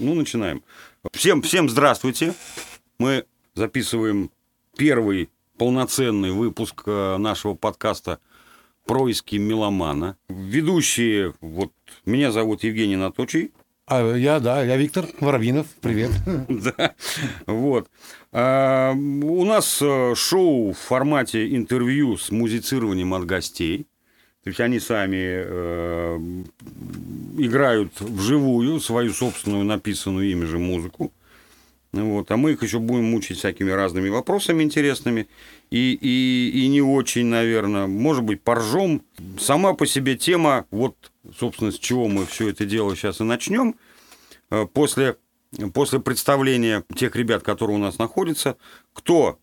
Ну, начинаем. Всем, всем здравствуйте. Мы записываем первый полноценный выпуск э, нашего подкаста «Происки меломана». Ведущие, вот, меня зовут Евгений Наточий. А я, да, я Виктор Воробьинов. Привет. Да, вот. А, у нас э, шоу в формате интервью с музицированием от гостей. То есть они сами э, играют вживую свою собственную написанную ими же музыку. Вот, а мы их еще будем мучить всякими разными вопросами интересными и, и, и не очень, наверное, может быть, поржем. Сама по себе тема, вот, собственно, с чего мы все это дело сейчас и начнем. Э, после, после представления тех ребят, которые у нас находятся, кто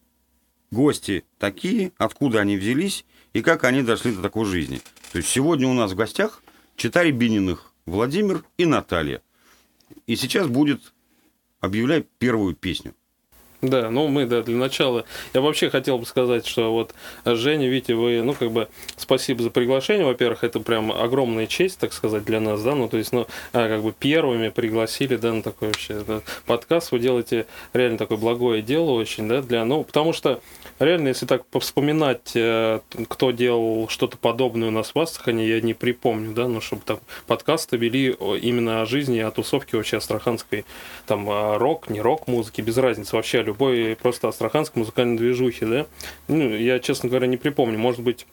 гости такие, откуда они взялись и как они дошли до такой жизни. То есть сегодня у нас в гостях Читари Бининых Владимир и Наталья. И сейчас будет объявлять первую песню. Да, ну мы, да, для начала. Я вообще хотел бы сказать, что вот Женя, Витя, вы, ну, как бы, спасибо за приглашение. Во-первых, это прям огромная честь, так сказать, для нас, да, ну, то есть, ну, а, как бы первыми пригласили, да, на такой вообще да, подкаст. Вы делаете реально такое благое дело очень, да, для, ну, потому что реально, если так вспоминать, э, кто делал что-то подобное у нас в Астрахани, я не припомню, да, ну, чтобы там подкасты вели именно о жизни, о тусовке вообще астраханской, там, рок, не рок-музыки, без разницы, вообще любой просто астраханской музыкальной движухи, да. Ну, я, честно говоря, не припомню, может быть,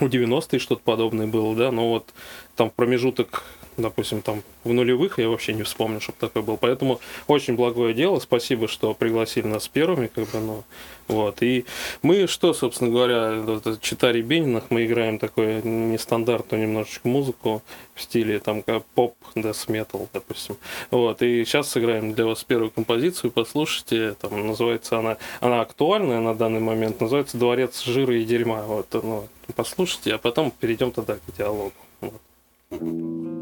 у 90-е что-то подобное было, да, но вот там промежуток допустим, там в нулевых я вообще не вспомню, чтобы такое было. Поэтому очень благое дело. Спасибо, что пригласили нас первыми, как бы, ну, вот. И мы что, собственно говоря, читари Бениных, мы играем такую нестандартную немножечко музыку в стиле там как поп, death metal, допустим. Вот. И сейчас сыграем для вас первую композицию, послушайте, там называется она, она актуальная на данный момент, называется «Дворец жира и дерьма». Вот, ну, послушайте, а потом перейдем тогда к диалогу. Вот.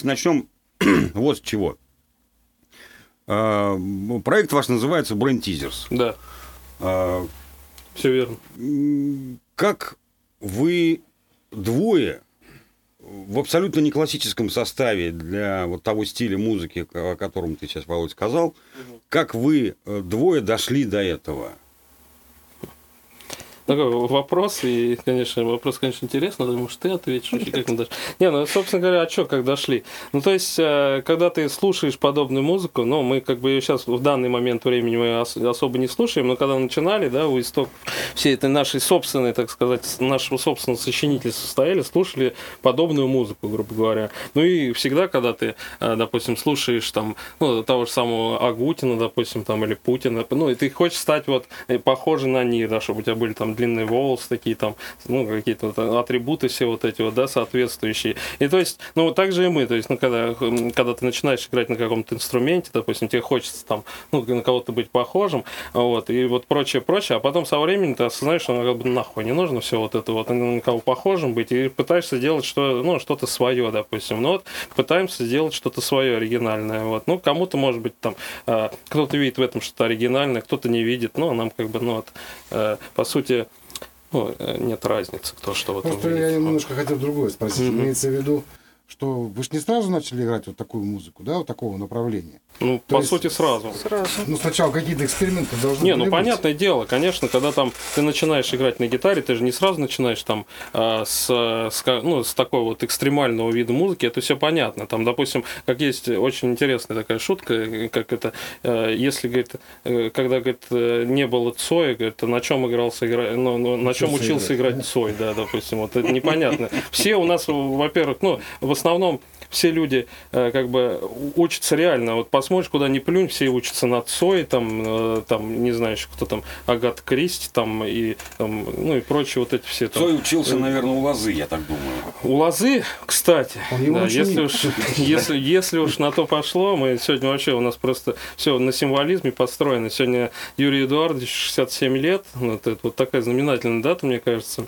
Давайте начнем вот с чего. А, проект ваш называется Brain Teasers. Да, А, все верно. как вы двое в абсолютно не классическом составе для вот того стиля музыки, о котором ты сейчас, Володь, сказал, как вы э, двое дошли до этого? Такой вопрос, и, конечно, вопрос, конечно, интересный, но может, ты ответишь вообще, как мы дошли. Не, ну, собственно говоря, а что, как дошли? Ну, то есть, э, когда ты слушаешь подобную музыку, ну, мы как бы ее сейчас в данный момент времени мы ос- особо не слушаем, но когда начинали, да, у исток всей этой нашей собственной, так сказать, нашего собственного сочинительства стояли, слушали подобную музыку, грубо говоря. Ну, и всегда, когда ты, э, допустим, слушаешь там, ну, того же самого Агутина, допустим, там, или Путина, ну, и ты хочешь стать вот э, похожий на них, да, чтобы у тебя были там длинные волосы такие там, ну, какие-то вот атрибуты все вот эти вот, да, соответствующие. И то есть, ну, так же и мы, то есть, ну, когда, когда ты начинаешь играть на каком-то инструменте, допустим, тебе хочется там, ну, на кого-то быть похожим, вот, и вот прочее, прочее, а потом со временем ты осознаешь, что ну, как бы нахуй не нужно все вот это вот, на кого похожим быть, и пытаешься делать что, ну, что-то свое, допустим. Ну, вот пытаемся сделать что-то свое оригинальное, вот. Ну, кому-то, может быть, там, э, кто-то видит в этом что-то оригинальное, кто-то не видит, но нам как бы, ну, вот, э, по сути, ну, э, нет разницы, кто что в этом Просто видит. я немножко хотел другое спросить. Мгм. Имеется в виду, что вы же не сразу начали играть вот такую музыку, да, вот такого направления. Ну, То по есть сути, сразу. Сразу. Ну, сначала какие-то эксперименты должны Не, были ну быть. понятное дело, конечно, когда там ты начинаешь играть на гитаре, ты же не сразу начинаешь там а, с, с ну, с такого вот экстремального вида музыки, это все понятно. Там, допустим, как есть очень интересная такая шутка, э, как это, э, если, говорит, э, когда, говорит, э, не было Цоя, говорит, на чем игрался, игра... ну, ну, на чем Учился учился играть, играть Цой, да, допустим, вот это непонятно. Все у нас, во-первых, ну, в основном все люди э, как бы учатся реально. Вот посмотришь, куда ни плюнь, все учатся на Цой, там, э, там, не знаю, еще кто там, Агат Кристи, там, и, там, ну, и прочие вот эти все там. Цой учился, наверное, у Лозы, я так думаю. У Лозы, кстати, его да, если, уж, если, если уж на то пошло, мы сегодня вообще у нас просто все на символизме построено. Сегодня Юрий Эдуардович 67 лет, вот, это вот такая знаменательная дата, мне кажется.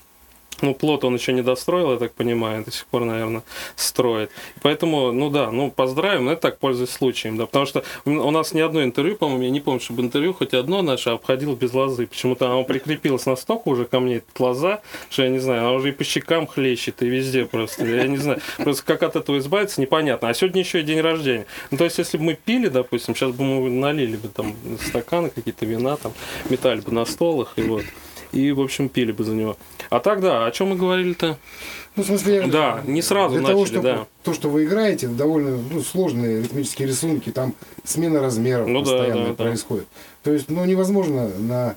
Ну, плод он еще не достроил, я так понимаю, до сих пор, наверное, строит. Поэтому, ну да, ну поздравим, это так, пользуясь случаем, да, потому что у нас ни одно интервью, по-моему, я не помню, чтобы интервью хоть одно наше обходило без лозы. Почему-то оно прикрепилось настолько уже ко мне, эта лоза, что я не знаю, она уже и по щекам хлещет, и везде просто. Я не знаю, просто как от этого избавиться, непонятно. А сегодня еще и день рождения. Ну, то есть, если бы мы пили, допустим, сейчас бы мы налили бы там стаканы, какие-то вина, там, метали бы на столах, и вот. И, в общем, пили бы за него. А так, да, о чем мы говорили-то? Ну, в смысле, я- Да, не сразу для начали, того, чтобы да. то, что вы играете, довольно ну, сложные ритмические рисунки, там смена размеров Ну да, постоянно да, да. происходит. То есть, ну, невозможно на,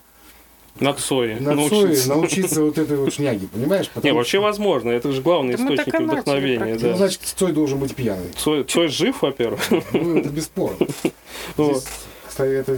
На Цои на научиться. Цое научиться вот этой вот шняги, понимаешь? Не, Потому вообще возможно, это же главный Да мы источник так и начали вдохновения. что, ну, Да. значит, Цой должен быть пьяный. Цой, Цой жив, во-первых. Ну, это бесспорно. Здесь, кстати, это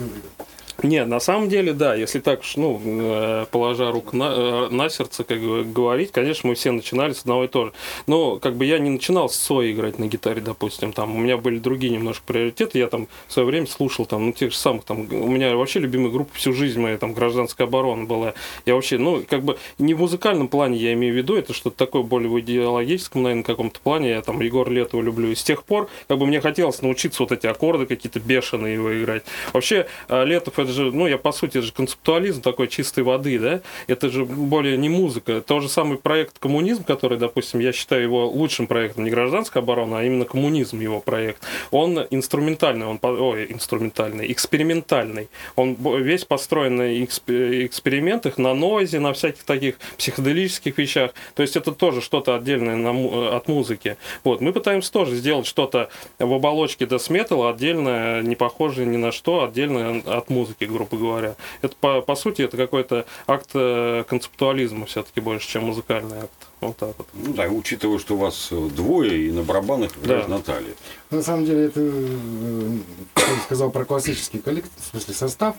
Не, на самом деле, да, если так, ну, э, положа руку на, э, на сердце, как говорить, конечно, мы все начинали с одного и того же. Но, как бы, я не начинал с Цоя играть на гитаре, допустим, там, у меня были другие немножко приоритеты, я там в свое время слушал, там, ну, тех же самых, там, у меня вообще любимая группа всю жизнь моя, там, гражданская оборона была. Я вообще, ну, как бы, не в музыкальном плане я имею в виду, это что-то такое более в идеологическом, наверное, каком-то плане, я там Егор Летова люблю, и с тех пор, как бы, мне хотелось научиться вот эти аккорды какие-то бешеные его играть. Вообще, э, Летов, же, ну, я по сути, это же концептуализм такой чистой воды, да? Это же более не музыка. Тот же самый проект «Коммунизм», который, допустим, я считаю его лучшим проектом, не гражданская оборона, а именно коммунизм его проект. Он инструментальный, он, ой, инструментальный, экспериментальный. Он весь построен на эксп- экспериментах, на нойзе, на всяких таких психоделических вещах. То есть это тоже что-то отдельное на от музыки. Вот. Мы пытаемся тоже сделать что-то в оболочке death metal, отдельно, не похожее ни на что, отдельно от музыки, грубо говоря. Это, по, по сути, это какой-то акт э, концептуализма все-таки больше, чем музыкальный акт. Вот так вот. Ну да, учитывая, что у вас э, двое и на барабанах Да. Наталья. На самом деле, это, э, я сказал про классический коллектив, в смысле состав.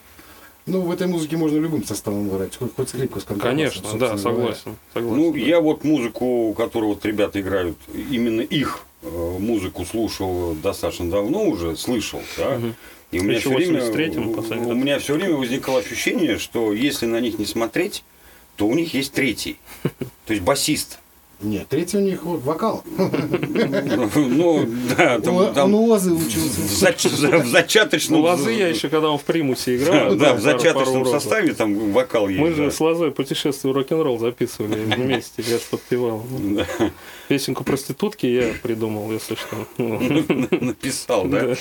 Ну, в этой музыке можно любым составом играть, хоть, хоть скрипку с Конечно, да, согласен. согласен Ну, да. я вот музыку, которую вот ребята играют, именно их э, музыку слушал достаточно давно уже, слышал, да. Мгм. И у меня, все время, 83-м последний у меня все время возникало ощущение, что если на них не смотреть, то у них есть третий, то есть басист. Нет, третий у них вот вокал. Ну, да, там, Он там у Лозы в, учился. зач- в Ну, зачаточном... лозы я еще, когда он в примусе играл. Да, пару- в зачаточном составе там вокал есть. Мы же да. с Лозой путешествие в рок-н-ролл записывали вместе, я подпевал. Да. Песенку проститутки я придумал, если что. Ну, Написал, да?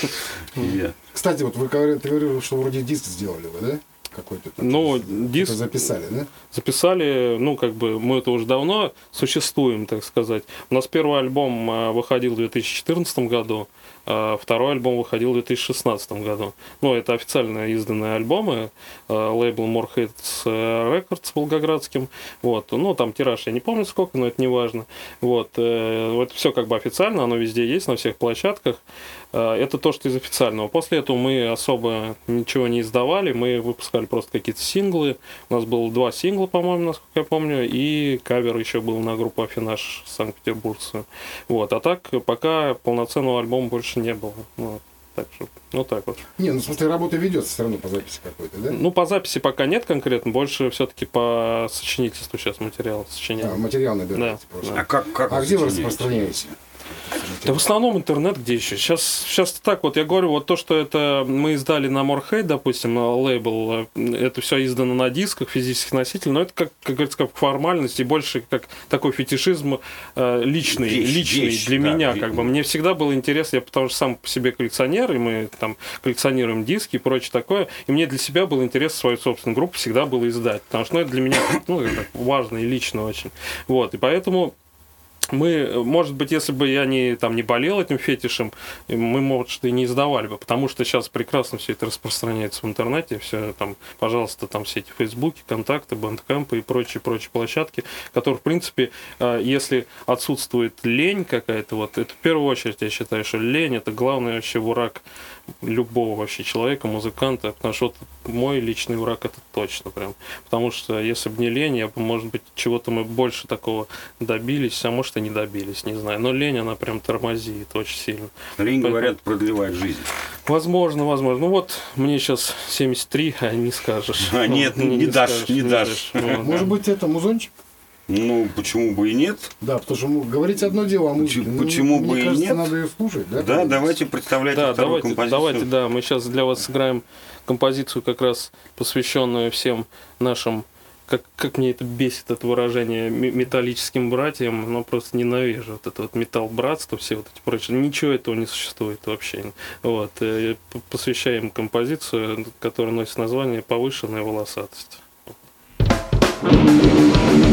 да. Кстати, вот вы говорили, ты говорил, что вроде диск сделали вы, да? Какой-то. Ну, диск записали, да? записали, ну, как бы, мы это уже давно существуем, так сказать. У нас первый альбом а, выходил в 2014 году, а второй альбом выходил в 2016 году. Ну, это официально изданные альбомы, а, лейбл More Hits э, Records волгоградским. Вот, ну, там тираж я не помню сколько, но это не важно. Вот, э, вот все как бы официально, оно везде есть, на всех площадках. А, Это то, что из официального. После этого мы особо ничего не издавали, мы выпускали просто какие-то синглы. У нас было два сингла, по-моему, насколько я помню, и кавер еще был на группу Афинаж Санкт-Петербургскую. Вот. А так пока полноценного альбома больше не было. Вот. Так что, ну так вот. Не, ну в смысле работа ведется все равно по записи какой-то, да? Ну, по записи пока нет конкретно, больше все-таки по сочинительству сейчас материал сочиняем. А, материал набираете Да, просто. да. А как, как А где вы распространяете? Да в основном интернет где еще? Сейчас, сейчас так вот, я говорю, вот то, что это мы издали на Морхей, допустим, на лейбл, э, это все издано на дисках, физических носителей, но это, как, как говорится, как формальность и больше как такой фетишизм э, личный, Вещь, личный вещь, для да, меня, как бы. Мне всегда было интересно, я потому что сам по себе коллекционер, и мы там коллекционируем диски и прочее такое, и мне для себя было интересно свою собственную группу всегда было издать, потому что ну, это для меня ну, важно и лично очень. Вот, и поэтому мы, может быть, если бы я не, там, не болел этим фетишем, мы, может, и не издавали бы, потому что сейчас прекрасно все это распространяется в интернете, все там, пожалуйста, там все эти фейсбуки, контакты, бандкампы и прочие, прочие площадки, которые, в принципе, э, если отсутствует лень какая-то, вот, это в первую очередь я считаю, что лень это главный вообще враг любого вообще человека, музыканта, потому что вот мой личный враг это точно прям. Потому что если бы не лень, я бы, может быть, чего-то мы больше такого добились, а может и не добились, не знаю. Но лень, она прям тормозит очень сильно. Лень, Поэтому- говорят, продлевает жизнь. Возможно, возможно. Ну вот, мне сейчас 73, а не скажешь. А, нет, Ну, не дашь, не дашь. Вот. Может быть, это музончик? Ну, почему бы и нет? Да, потому что ну, говорить одно дело, а музыке. Почему- ну, почему мне бы и кажется, нет? надо ее слушать, да? Да, давайте представлять Да, вторую давайте, композицию. давайте, да, мы сейчас для вас сыграем композицию, как раз посвященную всем нашим, как, как мне это бесит, это выражение, ме- металлическим братьям, но просто ненавижу вот это вот металл-братство, все вот эти прочие, ничего этого не существует вообще. Вот, э, посвящаем композицию, которая носит название «Повышенная волосатость». Это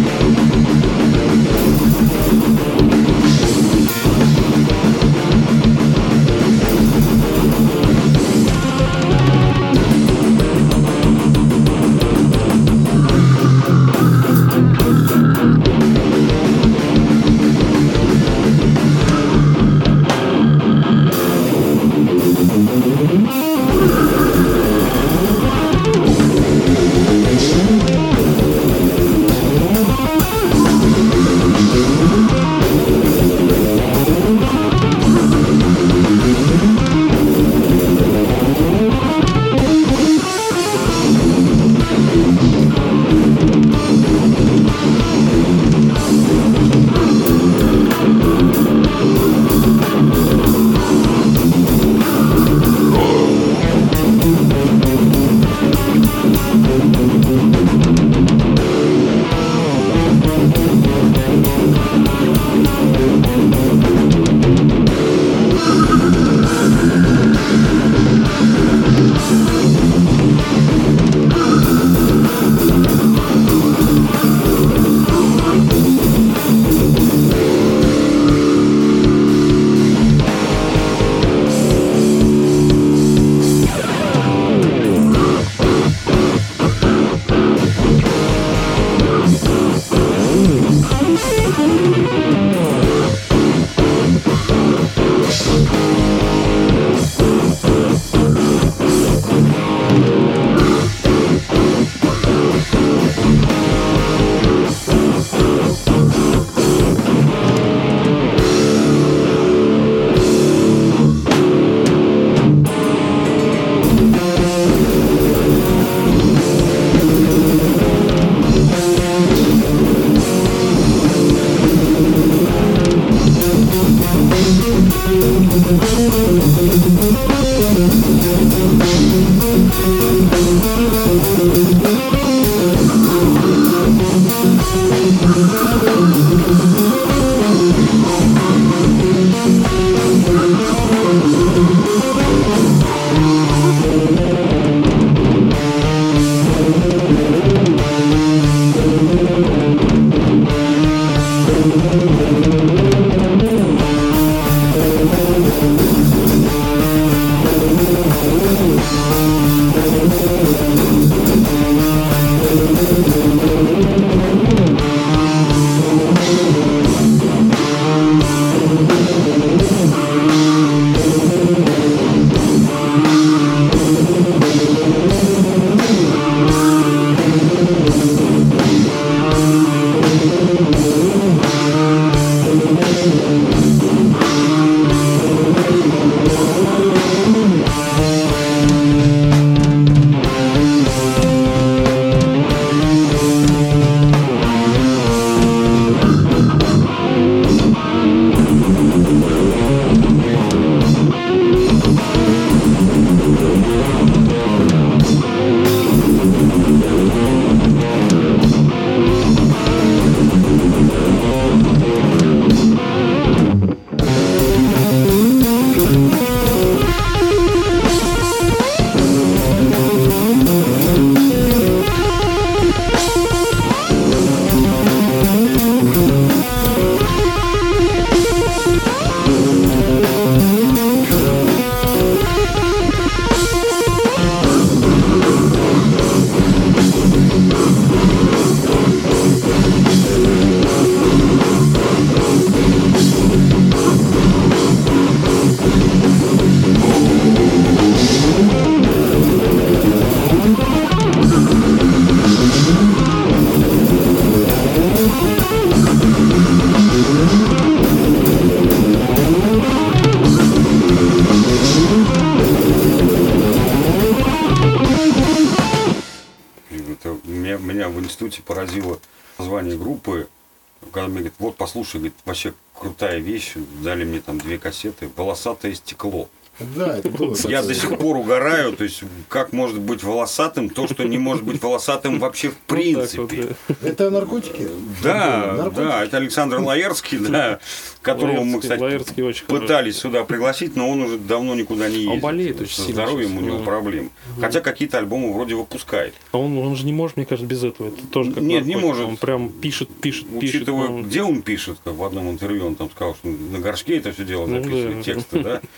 вещь, дали мне там две кассеты, волосатое стекло. Да, это было. Я до сих пор угораю, то есть как может быть волосатым то, что не может быть волосатым вообще в Вот так вот, принципе. да. Это наркотики? Да, Наркотики. да, это Александр Лаерский, да, которого мы, Лаерский- кстати, Лаерский очень хороший. пытались сюда пригласить, но он уже давно никуда не Он ездит. болеет очень Со сильно здоровьем у него да. проблем. Хотя какие-то альбомы вроде выпускает. А он, он же не может, мне кажется, без этого. Это тоже как Нет, не может. Он прям пишет, пишет, пишет. Учитывая, он- где он пишет, как в одном интервью он там сказал, что на горшке это все дело Ну записывает, да. тексты, да?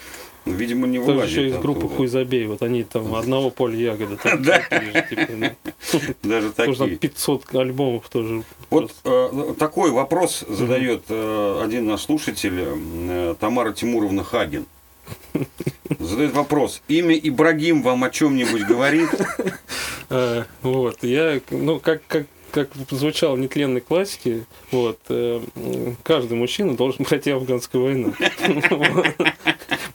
Ну, Видимо, не Тоже вылазит. еще из группы. Хуй забей. Вот они там одного поля ягоды. такие типа, да. Даже Тоже такие. 500 альбомов тоже. Вот э, такой вопрос задает э, один наш слушатель, э, Тамара Тимуровна Хаген. Задает вопрос. Имя Ибрагим вам о чем-нибудь говорит? Вот, я, ну, как, как, как звучало в нетленной классике, вот, э, каждый мужчина должен пройти афганскую войну.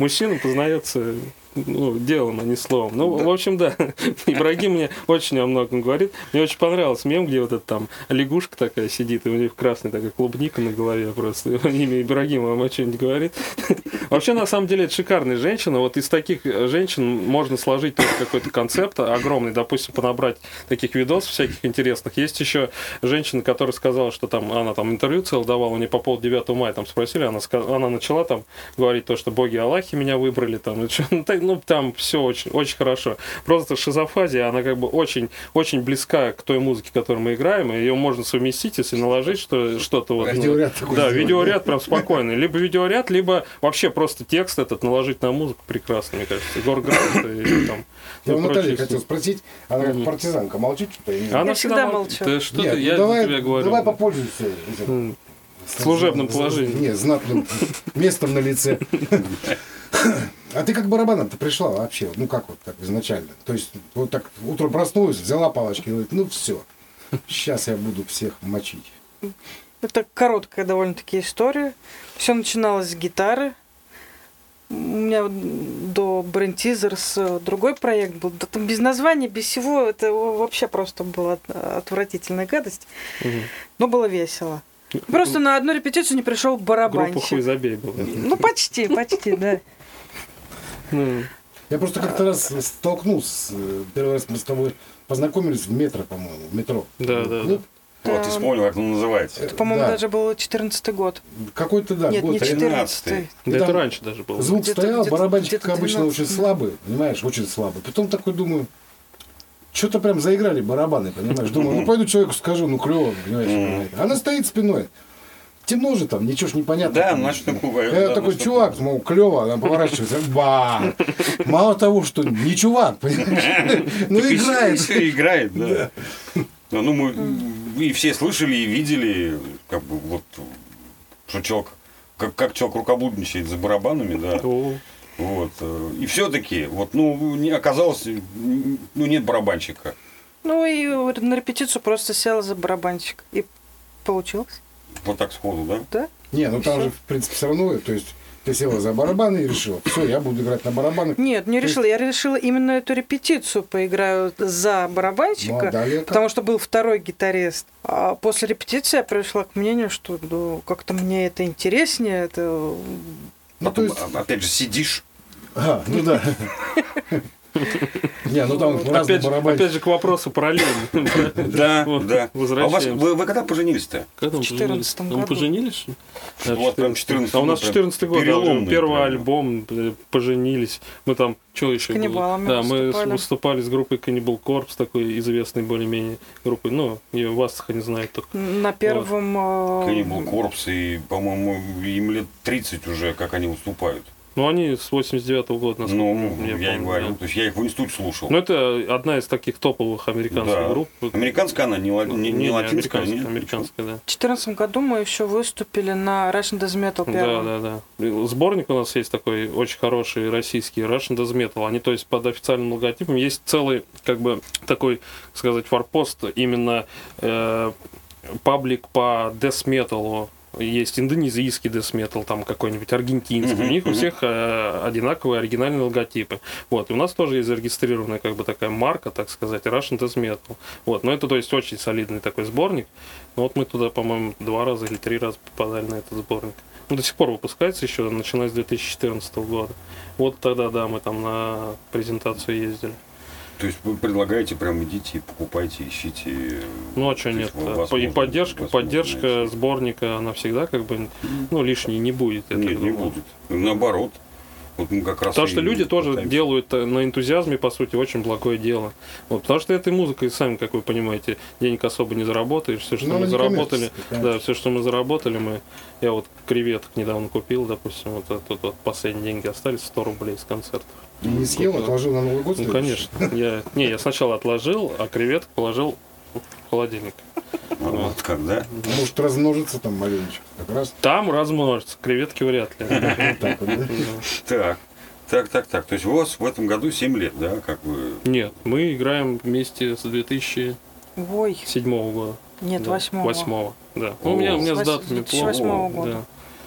Мужчина познается ну, делом, а не словом. Ну, в общем, да, Ибрагим мне очень о многом говорит. Мне очень понравился мем, где вот эта там лягушка такая сидит, и у них красная такая клубника на голове просто. Имя Ибрагима вам о чем-нибудь говорит. Вообще, на самом деле, это шикарная женщина. Вот из таких э, женщин можно сложить какой-то концепт огромный, допустим, понабрать таких видосов всяких интересных. Есть еще женщина, которая сказала, что там она там интервью целое давала, у нее по поводу 9 мая там спросили, она, она начала там говорить то, что боги Аллахи меня выбрали, там, и так, ну, там все очень, очень хорошо. Просто шизофазия, она как бы очень, очень близка к той музыке, которую мы играем, и ее можно совместить, если наложить что, что-то вот... ну, Видеоряд такой Да, сделать, видеоряд прям спокойный. Либо видеоряд, либо вообще просто текст этот наложить на музыку прекрасно, мне кажется. Горград и там... Я ну, у Натальи хотел спросить, она как партизанка молчит что-то? Она всегда мол- молчу. Да что ты, ну я давай, тебе говорю. Давай попользуйся Служебным положением. Нет, знатным местом на лице. А ты как барабаном-то пришла вообще? Ну как вот так изначально? То есть вот так утром проснулась, взяла палочки и говорит, ну все, сейчас я буду всех мочить. Это короткая довольно-таки история. Все начиналось с гитары. У меня до Teasers другой проект был. Да там без названия, без всего. Это вообще просто была отвратительная гадость. Мгм. Но было весело. Просто на одну репетицию не пришел Группа хуй барабанщик. забей была. Ну, почти, почти, да. Ну, Я просто как-то раз столкнулся, первый раз мы с тобой познакомились в метро, по-моему, в метро. Да, да, Ну, Вот, ты вспомнил, как он называется. Это, по-моему, Да. даже был 14 год. Какой-то, да, Нет, год. не 14 13-й. И да это там раньше даже было. Звук Где-то- стоял, где-то- барабанщик, как обычно, 12. очень слабый, понимаешь, очень слабый. Потом такой думаю, что-то прям заиграли барабаны, понимаешь. Думаю, ну пойду человеку скажу, ну клево, понимаешь. Она стоит спиной. Темно же там, ничего ж не понятно. Да, понимаешь. ночной клуб. Я да, такой, ночной чувак, мол, клево, она поворачивается, ба. Мало того, что не чувак, понимаешь, ну играет. играет, да. Да, Ну, мы и все слышали, и видели, как бы, вот, что человек, как, как человек рукоблудничает за барабанами, да. Вот. э, И все-таки, вот, ну, не оказалось, ну, нет барабанщика. Ну и на репетицию просто села за барабанщик. И получилось. Вот так сходу, да? Да? Не, ну там же, в принципе, все равно, то есть ты села за барабаны и решила, все, я буду играть на барабанах. Нет, не решила. Я решила именно эту репетицию поиграю за Ну, а барабанщика. далее? Потому что был второй гитарист. А после репетиции я пришла к мнению, что ну, как-то мне это интереснее. Это... Ну, то Потом, есть, а- опять же, сидишь. а, ну да. Не, ну там Опять же, опять же к вопросу параллельно. Да, да. А у вас, вы, вы когда поженились-то? Когда мы В 14 поженились? году. Мы поженились? Вот прям 14. 14 А у нас год, прям 14 год, первый альбом, э, поженились. Мы там, что еще было? Да, мы выступали. с группой Cannibal Corpse, такой известной более-менее группой. Ну, и вас не знают только. На первом... э, Каннибал Корпс, и, по-моему, им лет 30 уже, как они выступают. Ну, они с 89 года, насколько Ну, я я, и помню, говорю, да. то есть я их в институте слушал. Ну, это одна из таких топовых американских Да. групп. Американская она, не, ла- не, не Не, латинская, американская, нет? американская, да. В 2014 году мы еще выступили на Russian Death Metal Да, первом. да, да. Сборник у нас есть такой очень хороший российский Russian Death Metal. Они, то есть, под официальным логотипом есть целый, как бы, такой, так сказать, форпост именно э, паблик по Death Metal. Есть индонезийский Metal, там какой-нибудь аргентинский. Мгм, У них у мгм. всех э, одинаковые оригинальные логотипы. Вот. И у нас тоже есть зарегистрированная как бы такая марка, так сказать, Russian Death Metal. Вот. Но это, то есть, очень солидный такой сборник. Ну, вот мы туда, по-моему, два раза или три раза попадали на этот сборник. Ну, до сих пор выпускается еще, начиная с 2014 года. Вот тогда, да, мы там на презентацию ездили. То есть вы предлагаете прям идите, покупайте, ищите. Ну, а что То нет? По- И поддержка, вас можно поддержка найти. сборника, она всегда как бы, ну, лишней не будет. Нет, не думаю. будет. Наоборот. Вот мы как раз Потому и что люди тоже пытаемся. делают э, на энтузиазме, по сути, очень благое дело. Вот, потому что этой музыкой, сами, как вы понимаете, денег особо не заработаешь. Все, что Ну, мы заработали, да, все, что мы заработали, мы. Я вот креветок недавно купил, допустим, вот тут вот последние деньги остались 100 рублей с концерта. Ты не съел, отложил на Новый год? Ну, конечно. Я, не, я сначала отложил, а креветок положил в холодильник. А Вот как, да? Может размножиться там маленечко. Как раз Там размножится, креветки вряд ли. так? Так. Так, так. То есть у вас в этом году 7 лет, да, как бы. Нет, мы играем вместе с 2007 Ой, года. нет, Да, восьмого. Восьмого, да. Ну, у меня, у меня с датами 2008 плохо. года. Да.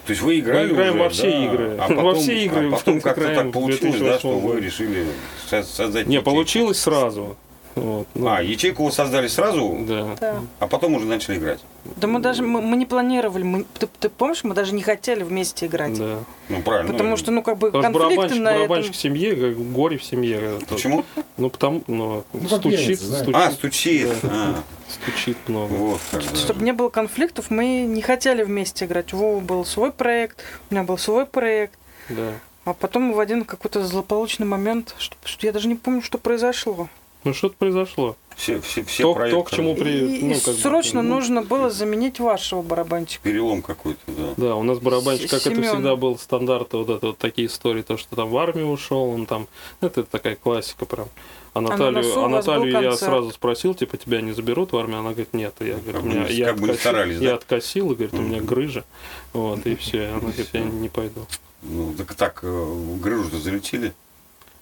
То есть вы играли Мы играем уже, во все да, игры. А Во потом, все игры а потом как-то играем так получилось, да, что 2008 вы решили со- создать Не, ячейку. получилось сразу. Вот, ну, А, ячейку вы создали сразу, да. Да. а потом уже начали играть. Да мы даже мы, мы не планировали, мы, ты, ты помнишь, мы даже не хотели вместе играть. да. Ну, правильно. Потому что, ну, как бы Потому конфликты барабанщик, на этом... барабанщик в семье, как горе в семье. Почему? Ну, потому, ну, Ну, стучит, стучит, А, стучит. А, стучит много. вот как, да. Чтобы не было конфликтов, мы не хотели вместе играть. У Вовы был свой проект, у меня был свой проект. Да. А потом в один какой-то злополучный момент, что, что я даже не помню, что произошло. Ну, что-то произошло. Все, все, все То, проекты. то, к чему при... И, ну, как бы, срочно ну, нужно было заменить вашего барабанщика. Перелом какой-то, да. Да, у нас барабанщик, как это Семён. всегда был стандарт, вот это вот такие истории, то, что там в армию ушел, он там, это такая классика прям. А на Наталью, а был Наталью я концерт. сразу спросил, типа, тебя не заберут в армию? Она говорит, нет. Я, говорю, Как у бы меня, не- я, как бы не откосил- старались, да? я откосил, и говорит, у меня грыжа. Вот, и все. Она говорит, я не пойду. Ну, так, так э, грыжу-то залечили.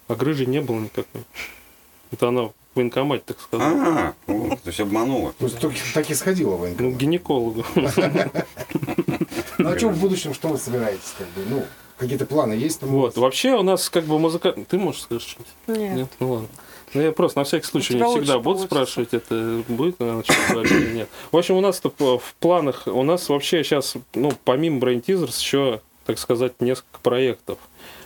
А грыжи не было никакой. Это она в военкомате, так сказала. А, то есть обманула. То есть только так и сходила в Ну, военкомат. к гинекологу. Ну а что в будущем, что вы собираетесь? Как бы, ну, какие-то планы есть там? Вот, вообще у нас как бы музыка... Ты можешь сказать что-нибудь? Нет. Нет, ну ладно. Ну, я просто на всякий случай не всегда буду получится. спрашивать, это будет, наверное, что говорить или нет. В общем, у нас-то в планах, у нас вообще сейчас, ну, помимо Brain Teasers, еще, так сказать, несколько проектов.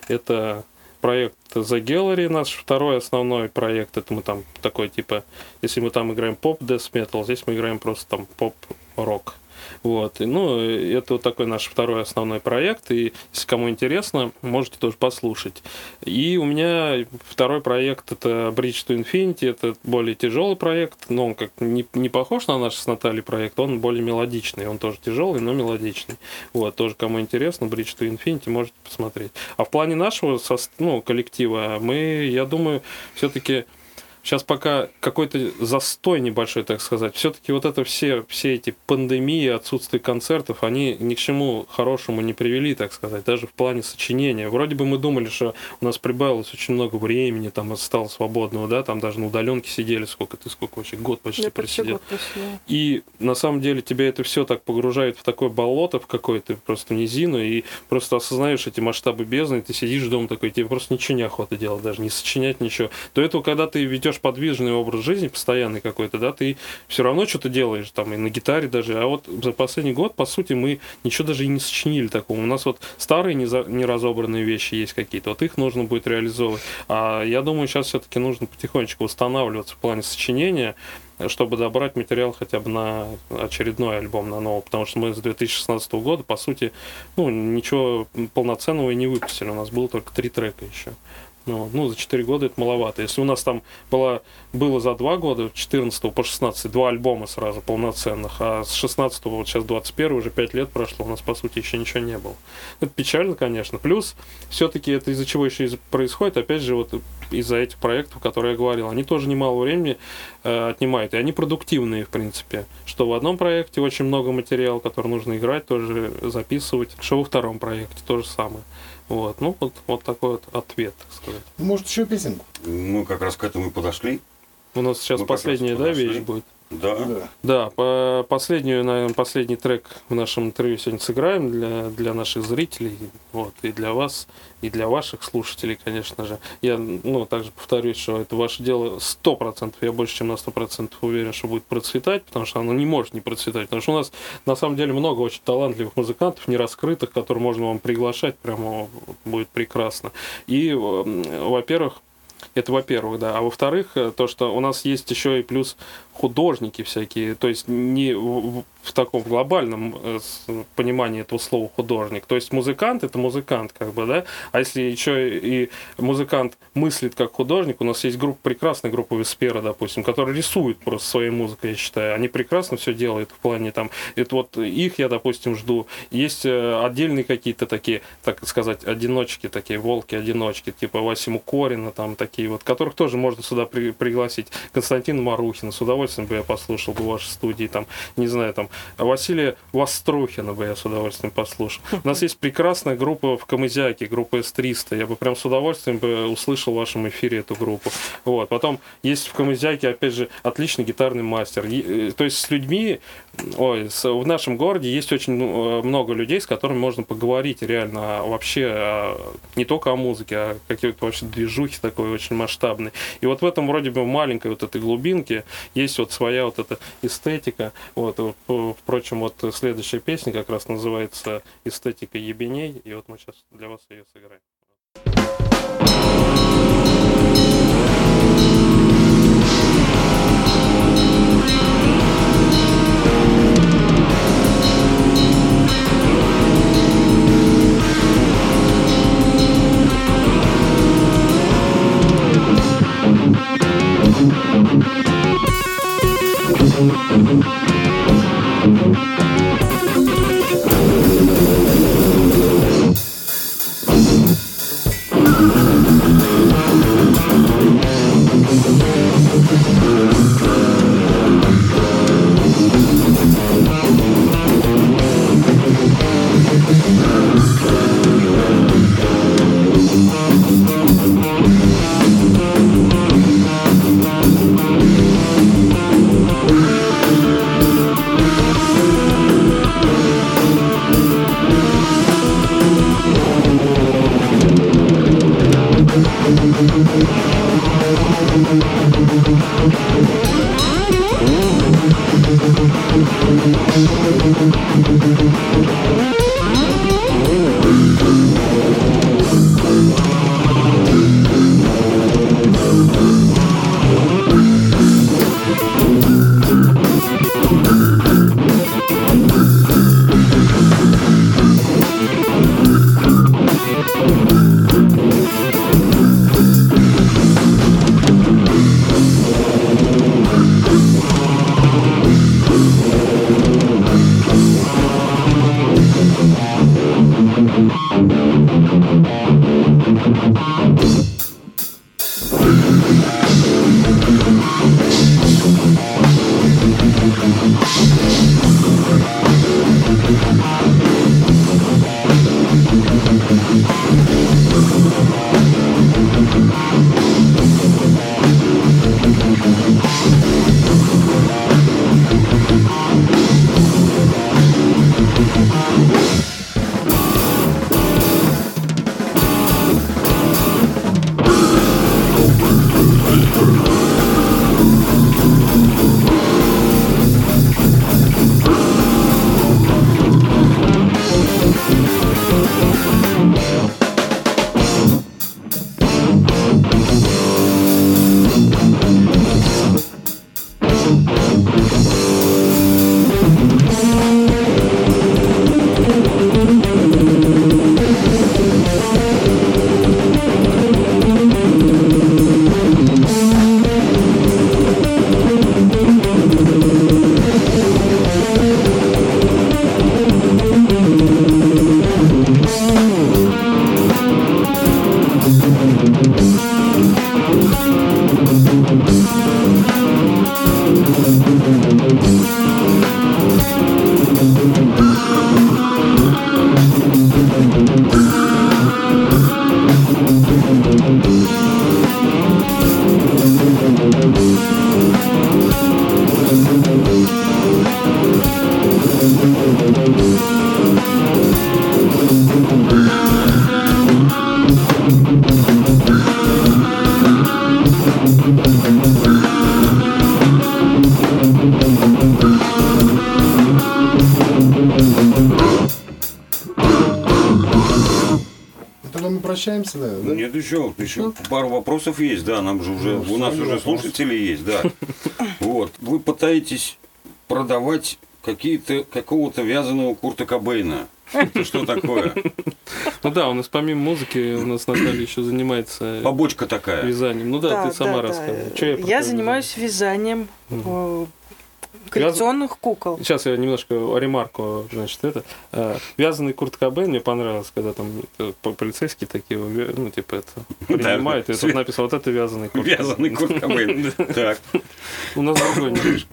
Это проект The Gallery, наш второй основной проект. Это мы там такой типа, если мы там играем поп death metal, здесь мы играем просто там поп рок. Вот. И, ну, это вот такой наш второй основной проект. И если кому интересно, можете тоже послушать. И у меня второй проект это Bridge to Infinity. Это более тяжелый проект, но он как не, не похож на наш с Натальей проект, он более мелодичный. Он тоже тяжелый, но мелодичный. Вот, тоже кому интересно, Bridge to Infinity можете посмотреть. А в плане нашего ну, коллектива мы, я думаю, все-таки Сейчас пока какой-то застой небольшой, так сказать. Все-таки вот это все, все эти пандемии, отсутствие концертов, они ни к чему хорошему не привели, так сказать, даже в плане сочинения. Вроде бы мы думали, что у нас прибавилось очень много времени, там стало свободного, да, там даже на удаленке сидели, сколько ты, сколько вообще, год почти Я просидел. Год И на самом деле тебя это все так погружает в такое болото, в какое-то просто низину, и просто осознаешь эти масштабы бездны, и ты сидишь дома такой, тебе просто ничего не охота делать, даже не сочинять ничего. До этого, когда ты ведешь ведешь подвижный образ жизни, постоянный какой-то, да, ты все равно что-то делаешь, там, и на гитаре даже. А вот за последний год, по сути, мы ничего даже и не сочинили такого. У нас вот старые неразобранные вещи есть какие-то, вот их нужно будет реализовывать. А я думаю, сейчас все-таки нужно потихонечку устанавливаться в плане сочинения, чтобы добрать материал хотя бы на очередной альбом, на новый, потому что мы с 2016 года, по сути, ну, ничего полноценного и не выпустили, у нас было только три трека еще. Ну, ну, за 4 года это маловато. Если у нас там было, было за 2 года, 14 по 16, два альбома сразу полноценных, а с 16 вот сейчас 21 уже 5 лет прошло, у нас, по сути, еще ничего не было. Это печально, конечно. Плюс, все-таки это из-за чего еще происходит, опять же, вот из-за этих проектов, которые я говорил. Они тоже немало времени э, отнимают, и они продуктивные, в принципе. Что в одном проекте очень много материала, который нужно играть, тоже записывать, что во втором проекте то же самое. Вот, ну вот, вот такой вот ответ, так сказать. Может, еще песенку? Мы как раз к этому и подошли. У нас сейчас Мы последняя, да, вещь будет? Да. Да, по последнюю, наверное, последний трек в нашем интервью сегодня сыграем для, для наших зрителей, вот, и для вас, и для ваших слушателей, конечно же. Я, ну, также повторюсь, что это ваше дело сто процентов, я больше, чем на сто процентов уверен, что будет процветать, потому что оно не может не процветать, потому что у нас, на самом деле, много очень талантливых музыкантов, не раскрытых, которые можно вам приглашать, прямо будет прекрасно. И, во-первых, это во-первых, да. А во-вторых, э, то, что у нас есть еще и плюс художники всякие, то есть не в, в таком глобальном э, понимании этого слова художник. То есть музыкант это музыкант, как бы, да. А если еще и музыкант мыслит как художник, у нас есть группа, прекрасная группа Веспера, допустим, которая рисует просто своей музыкой, я считаю. Они прекрасно все делают в плане там, это вот их я, допустим, жду. Есть э, отдельные какие-то такие, так сказать, одиночки, такие волки-одиночки, типа Васиму Корина, там такие вот, которых тоже можно сюда при, пригласить. Константина Марухина, с удовольствием удовольствием бы я послушал бы ваши студии, там, не знаю, там, Василия Вострухина бы я с удовольствием послушал. У нас есть прекрасная группа в Камызяке, группа С-300, я бы прям с удовольствием бы услышал в вашем эфире эту группу. Вот. Потом есть в Камызяке, опять же, отличный гитарный мастер. Э, то есть с людьми, ой, с, в нашем городе есть очень ну, э, много людей, с которыми можно поговорить реально а вообще а, не только о музыке, а какие-то вообще движухи такой очень масштабной. И вот в этом вроде бы маленькой вот этой глубинке есть есть вот своя вот эта эстетика. Вот, впрочем, вот следующая песня как раз называется «Эстетика ебеней», и вот мы сейчас для вас ее сыграем. We'll. Да? да? Нет, еще, еще пару вопросов есть, да, нам же уже, Ну, у нас уже слушатели есть, да. Вот, вы пытаетесь продавать какие-то, какого-то вязаного Курта Кобейна. Это что такое? Ну да, у нас помимо музыки, у нас Наталья еще занимается Побочка такая. вязанием. Ну да, ты сама рассказывай. Чё про Я твое занимаюсь вязанием э, коллекционных кукол. Сейчас я немножко ремарку, значит, это. э, Вязаный Курт Кобейн мне понравилось, когда там э, по- полицейские такие, ну, типа, это, принимают. И свет- тут написано, вот это вязаный Курт Вязаный Курт Кобейн. Так. У нас другой немножко.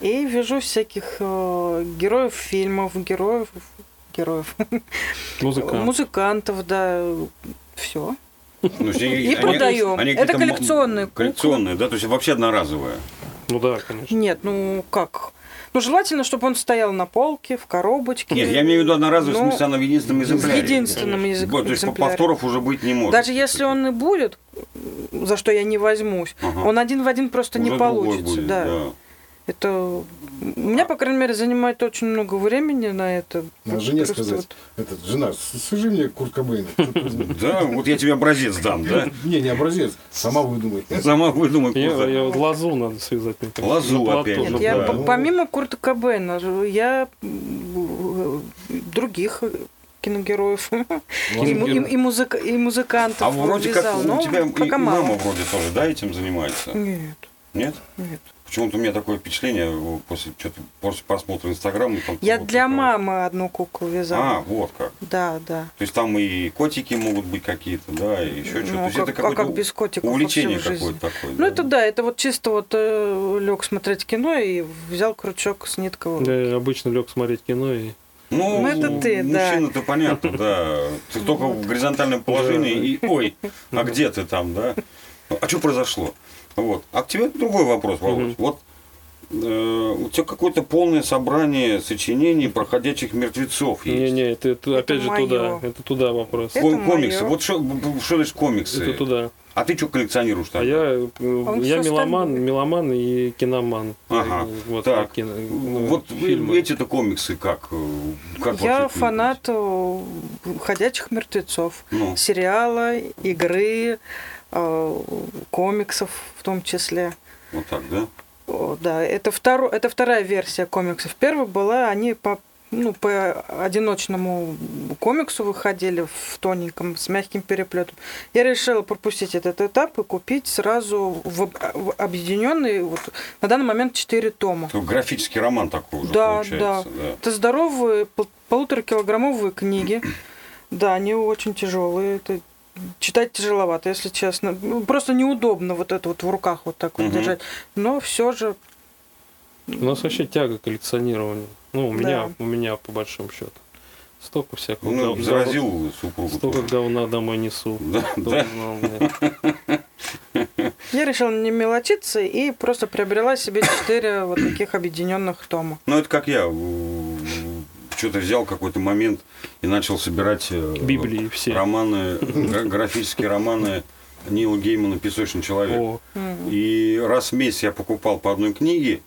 И вяжу всяких э, героев фильмов, героев, героев, Музыка. музыкантов, да, все. Ну, И они- продаем. они Это коллекционные куклы. Коллекционные, да, то есть вообще одноразовые. Ну да, конечно. Нет, ну как? Ну, желательно, чтобы он стоял на полке, в коробочке. Нет, я имею в виду одноразовый, в Ну, смысле, она в единственном В экземпляре. единственном языке. Вот, то есть повторов уже быть не может. Даже если он и будет, за что я не возьмусь, Ага. он один в один просто не Уже другой получится. будет, да. Это у меня, по крайней мере, занимает очень много времени на это. Надо жене сказать, вот- это, жена, свяжи мне Курт Кобейна. Да, вот я тебе образец дам, да? Не, не образец, сама выдумай. Сама выдумай. Я, лазу надо связать. Лазу опять я помимо Курта Кобейна, я других киногероев и, и- и музыка- и музыкантов А вроде как у тебя и, мама вроде тоже, да, этим занимается? Нет, Нет? нет. Почему-то у меня такое впечатление э, после, что-то, после просмотра Инстаграма. там Я вот для такое. мамы одну куклу А, вязала. вот как. Да, да. То есть там и котики могут быть какие-то, да, и еще что-то. Ну, То есть как, это а как без котиков увлечение какое-то такое. Ну, это да, это вот чисто вот лег смотреть кино и взял крючок с ниткой. Я обычно лег смотреть кино и Ну, Ну, это ты, да. мужчина-то понятно, да. Ты только в горизонтальном положении и, ой, а где ты там, да? А что произошло? Вот. А к тебе другой вопрос, Володь. Мгм. Вот э, у тебя какое-то полное собрание сочинений про ходячих мертвецов есть. Не-не, это, это опять же моё. туда. Это туда вопрос. Это Ком- комиксы. моё. Вот что что значит комиксы? Это туда. А ты что коллекционируешь А тогда? я, э, Он я меломан, меломан и киноман. Ага, И Вот, так. кино- ну, вот фильмы. эти-то комиксы как? э, как Я фанат э, ходячих мертвецов. Ну, Сериала, игры, э, комиксов в том числе. вот так, да? Да, это, второ, это вторая версия комиксов. Первая была, они по, ну, по одиночному комиксу выходили в тоненьком, с мягким переплетом. Я решила пропустить этот этап и купить сразу в, в объединенный, вот, на данный момент 4 тома. Это графический роман такой уже Да, получается. Да. Это здоровые пол- полуторакилограммовые книги. Да, они очень тяжелые. Это читать тяжеловато, если честно. Ну, Просто неудобно вот это вот в руках вот так вот Мгм. держать. Но все же У нас вообще тяга к коллекционированию. Ну, у меня, Да. у меня по большому счету. Столько всякого. Ну, гов- заразил супругу. Столько тоже. говна домой несу. Да, да. Я решила не мелочиться и просто приобрела себе четыре вот таких объединенных тома. Ну, это как я. Что-то взял какой-то момент и начал собирать э, Библии все. романы, гра- графические романы Нила Геймана «Песочный человек». О. И раз в месяц я покупал по одной книге,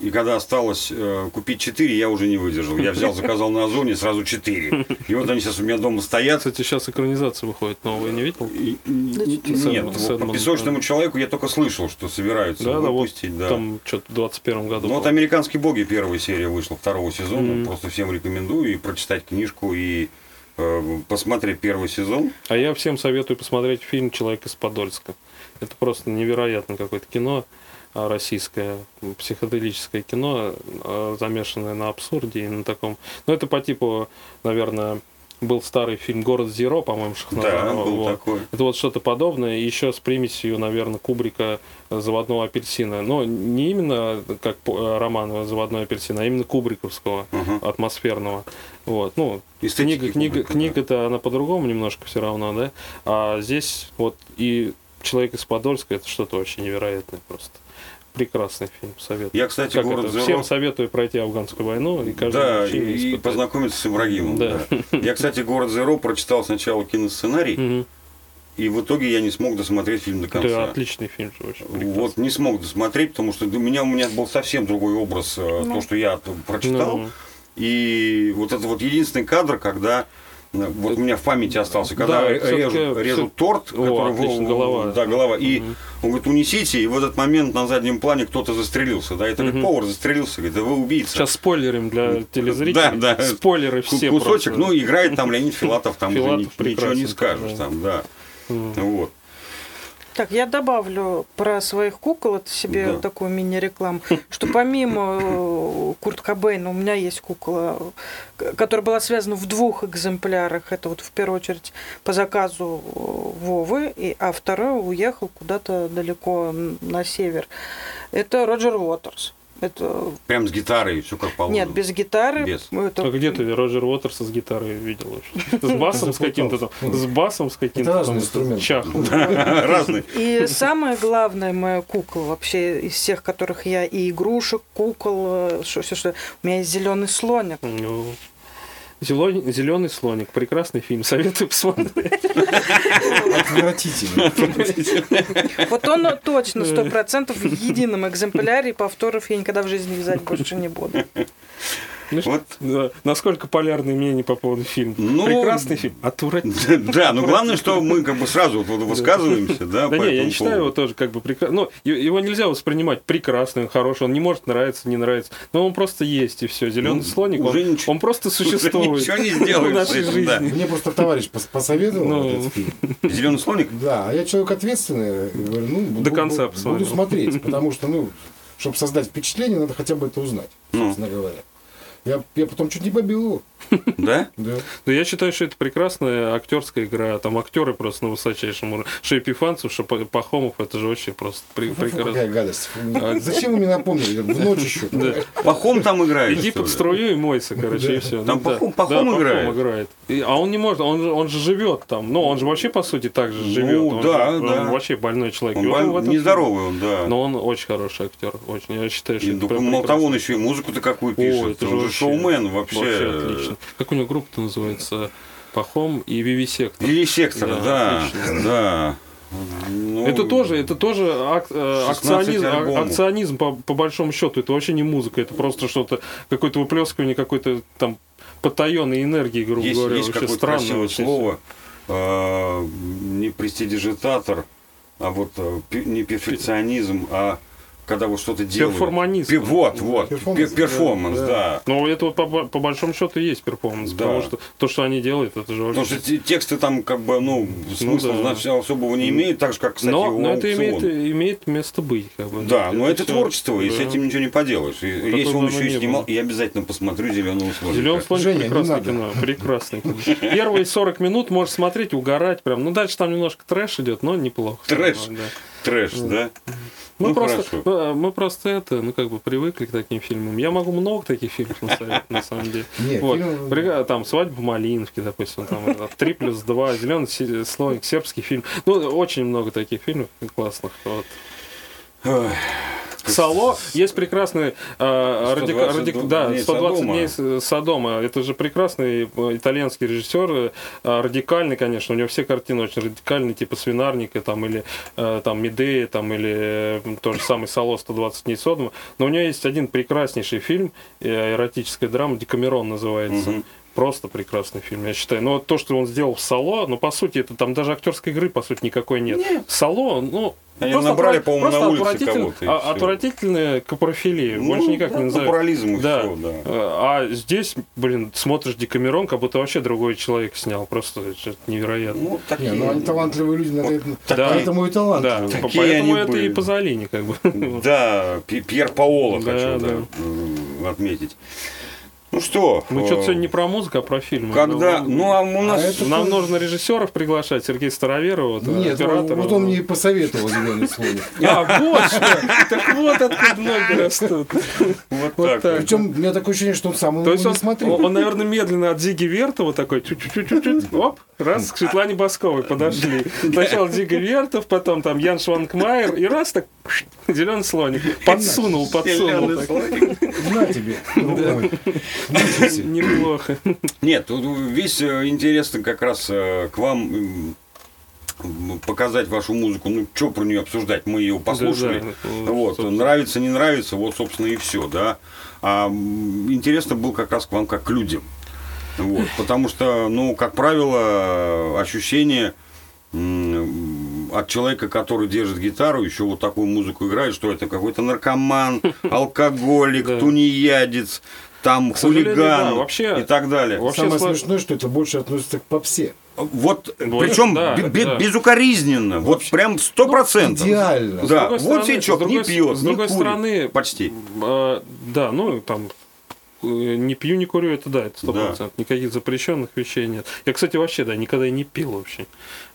и когда осталось э, купить четыре, я уже не выдержал. Я взял, заказал на Озоне сразу четыре. И вот они сейчас у меня дома стоят. кстати, сейчас экранизация выходит новая, не видел? И- и- Да. Нет, вот по песочному человеку я только слышал, что собираются Да, да, вот выпустить. да. там что-то в 21 году. Ну вот. «Американские боги» первая серия вышла второго сезона. Мгм. Просто всем рекомендую и прочитать книжку, и э, посмотреть первый сезон. А я всем советую посмотреть фильм «Человек из Подольска». Это просто невероятно какое-то кино российское, психоделическое кино, а, замешанное на абсурде и на таком... Ну, это по типу, наверное, был старый фильм «Город Зеро», по-моему, Да, Шахназарова. был Вот. такой. Это вот что-то подобное, еще с примесью, наверное, Кубрика «Заводного апельсина». Но не именно как э, роман «Заводной апельсин», а именно Кубриковского, Ага. атмосферного. Вот, ну, Эстетики книга, книга, Кубрика, да. книга-то она по-другому немножко все равно, да? А здесь вот и «Человек из Подольска» это что-то очень невероятное просто. Прекрасный фильм, советую. Я, кстати, Как «Город это? Зеро» Всем советую пройти афганскую войну и каждый Да, и, и познакомиться с Ибрагимом. Да. да. Я, кстати, «Город Зеро» прочитал сначала киносценарий, и в итоге я не смог досмотреть фильм до Это конца. отличный фильм, очень прекрасный. Вот, не смог досмотреть, потому что у меня, у меня был совсем другой образ, э, Ну. то, что я прочитал. Ну, И вот это вот единственный кадр, когда Вот у меня в памяти остался, когда Да, ре- режут, режут торт, который в- отлично, в- голова. да, голова, и он говорит, унесите, и в этот момент на заднем плане кто-то застрелился, да, это говорит, повар застрелился, говорит, да вы убийца. Сейчас спойлерим для телезрителей. Да, да. Спойлеры все Кусочек, просто. ну, играет там Леонид Филатов, там уже Филатов ни- ничего не скажешь, да. там, да. Вот. Так, я добавлю про своих кукол, это себе Да. такую мини-рекламу, что помимо э, Курт Кобейна у меня есть кукла, которая была связана в двух экземплярах. Это вот в первую очередь по заказу э, Вовы, и, а второй уехал куда-то далеко на север. Это Роджер Уотерс. Это Прям с гитарой, все как положено. нет, без гитары. Без. Это А где ты Роджер Уотерса с гитарой видел? С басом с каким-то там? С басом с каким-то там? инструменты. Чахом. Разный. И самая главная моя кукла вообще из всех, которых я и игрушек, кукол, что все что, у меня есть зеленый слоник. Зеленый, слоник. Прекрасный фильм. Советую посмотреть. Отвратительно. Вот он точно сто процентов в едином экземпляре, и повторов я никогда в жизни взять больше не буду. Ну, Вот. да. Насколько полярные мнения по поводу фильма? Ну, Прекрасный фильм. Отвратительный. Да, но главное, что мы как бы сразу вот высказываемся, да, Да по не, я не считаю его тоже как бы прекрасным. Ну, его нельзя воспринимать прекрасным, хорошим. Он не может нравиться, не нравится. Но он просто есть, и все. Зеленый Ну, слоник, он, он просто уже существует ничего не сделаешь в нашей жизни. да. Мне просто товарищ пос- посоветовал Ну. этот фильм. Зеленый слоник? Да, а я человек ответственный. Говорю, ну, буду- До конца буду, посмотрел. буду смотреть, потому что, ну, чтобы создать впечатление, надо хотя бы это узнать, Ну. собственно говоря. Я, я потом чуть не побил его. Да? Да. Но я считаю, что это прекрасная актерская игра. Там актеры просто на высочайшем уровне. Что Па- Пахомов, это же вообще просто прекрасно. какая гадость. Зачем вы мне напомнили? В ночь еще. Пахом там играет. Иди под струю и мойся, короче, и все. Там Пахом- Пахом играет. А он не может, он, же- он же живет там. Ну, он же вообще, по сути, так же живет. Ну, он, да, да. вообще больной человек. Нездоровый он, да. Но он очень хороший актер. Очень. Я считаю, что И, это ну, мало того, он еще и музыку-то какую О, пишет. Вообще- шоумен вообще. Вообще отлично. Как у него группа-то называется? Пахом и Вивисектор. Или сектор, Да, да, да. Ну, Это тоже, это тоже ак- э, 16 акционизм, а- альбомов. акционизм по, по большому счету. Это вообще не музыка, это просто что-то, какое-то выплескивание какой-то там потаенной энергии, грубо Есть, говоря. есть вообще какое-то красивое очень слово. э, не престидижитатор, а вот э, не перфекционизм, а когда вот что-то делают. Перформанизм. Пе- Вот, вот. Перформанс, Пе- Перформанс, Да. да. Но это вот по, по большому счету и есть перформанс, Да. потому что то, что они делают, это же Потому вообще... что те- тексты там как бы, ну, смысла да. значит, особого не имеют, так же, как, кстати, но, но это имеет, имеет место быть. Как бы. Да, но это всё- творчество, и с да. этим ничего не поделаешь. И если он еще и снимал, было. я обязательно посмотрю зеленого слоника. Зеленый слоник Женя, прекрасное надо. кино. Прекрасное кино. Первые 40 минут можешь смотреть, угорать прям. Ну, дальше там немножко трэш идет, но неплохо. Трэш? Да. Трэш, да? Мы, Ну, просто, хорошо. мы, просто это, ну, как бы привыкли к таким фильмам. Я могу много таких фильмов насоветовать, на самом деле. Нет, Вот. фильм- Там «Свадьба в Малиновке», допустим, там «Три плюс два», «Зеленый се- слоник», «Сербский фильм». Ну, очень много таких фильмов классных. Вот. Ой. Сало есть прекрасный э, 120 радика- радик- да, дней 120 Содома. дней Содома. Это же прекрасный э, итальянский режиссер, э, радикальный, конечно. У него все картины очень радикальные, типа Свинарника, там или э, там Медея, там или э, тот же самый Сало 120 дней Содома. Но у него есть один прекраснейший фильм, э, эротическая драма, Декамерон называется. Мгм. Просто прекрасный фильм, я считаю. Но вот то, что он сделал в Сало, ну, по сути, это там даже актерской игры, по сути, никакой нет. Сало, ну, Они просто набрали, по-моему, на улице отвратительно- кого-то, и а- всё. Отвратительные капрофилии, Ну, больше никак да, не назову. капорализм и Да. всё, да. Э, А здесь, блин, смотришь Декамерон, как будто вообще другой человек снял. Просто это невероятно. Ну, такие. Не, ну они талантливые люди, надо это- Да. поэтому и да, талантливые. по- Такие поэтому они это были. и Пазолини, как бы. Да, Пьер Паоло Да, хочу да. да, отметить. Ну что? Мы э, что-то сегодня не про музыку, а про фильмы. Когда, Ну, ну а у нас... А это- Нам нужно режиссеров приглашать, Сергея Староверова, вот, Нет, оператора. вот он мне и посоветовал зеленый слоник. А, вот что! Так вот откуда ноги растут. вот вот так. вот. Причем у меня такое ощущение, что он сам его То есть не он, смотрел. он, наверное, медленно от Зиги Вертова такой, чуть-чуть-чуть, оп, раз, к Светлане Басковой подошли. Сначала Зига Вертов, потом там Ян Шванкмайер, и раз так, зеленый слоник. Подсунул, подсунул. На тебе. Мучайся. Неплохо. Нет, тут весь э, интересно как раз э, к вам показать вашу музыку. Ну, что про нее обсуждать? Мы ее послушали. Да, да, вот, собственно. нравится, не нравится, вот, собственно, и все, да. А интересно было как раз к вам как к людям. Вот, потому что, ну, как правило, ощущение м, от человека, который держит гитару, еще вот такую музыку играет, что это какой-то наркоман, алкоголик, Да. тунеядец, там хулиган да, вообще- и так далее. Вообще Самое смешное, что это больше относится к попсе. Вот, Вот, причем да, бе- да. безукоризненно, вот прям сто процентов. Идеально. С Да, вот стороны- сечок с другой не пьет, с не другой курит. стороны, Почти. Э, да, ну там э, не пью, не курю, это да, это сто Да. процентов. Никаких запрещенных вещей нет. Я, кстати, вообще, да, никогда и не пил вообще.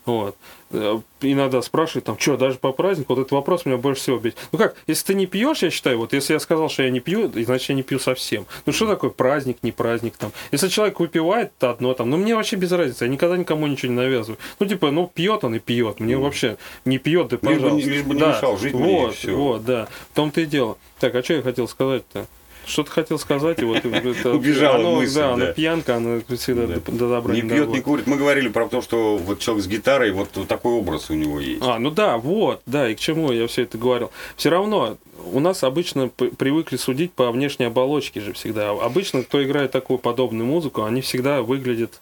Вот. Э, Иногда спрашивают, там, что, даже по празднику, вот этот вопрос меня больше всего бесит. Ну как, если ты не пьешь, я считаю, вот если я сказал, что я не пью, значит я не пью совсем. Ну что такое праздник, не праздник там? Если человек выпивает, то одно там. Ну мне вообще без разницы, я никогда никому ничего не навязываю. Ну типа, ну пьет он и пьет. Мне вообще не пьет, да Лишь бы пожалуйста. лишь бы не Да. мешал жить мне, и Вот, всё. вот, да. В том-то и дело. Так, а что я хотел сказать-то? Что ты хотел сказать? И вот это, Убежала оно, мысль, да, да. оно пьянка, она всегда Да. до, до добра Не пьет, не курит. Мы говорили про то, что вот человек с гитарой, вот такой образ у него есть. А, ну да, вот, да, и к чему я все это говорил. Все равно у нас обычно привыкли судить по внешней оболочке же всегда. Обычно, кто играет такую подобную музыку, они всегда выглядят...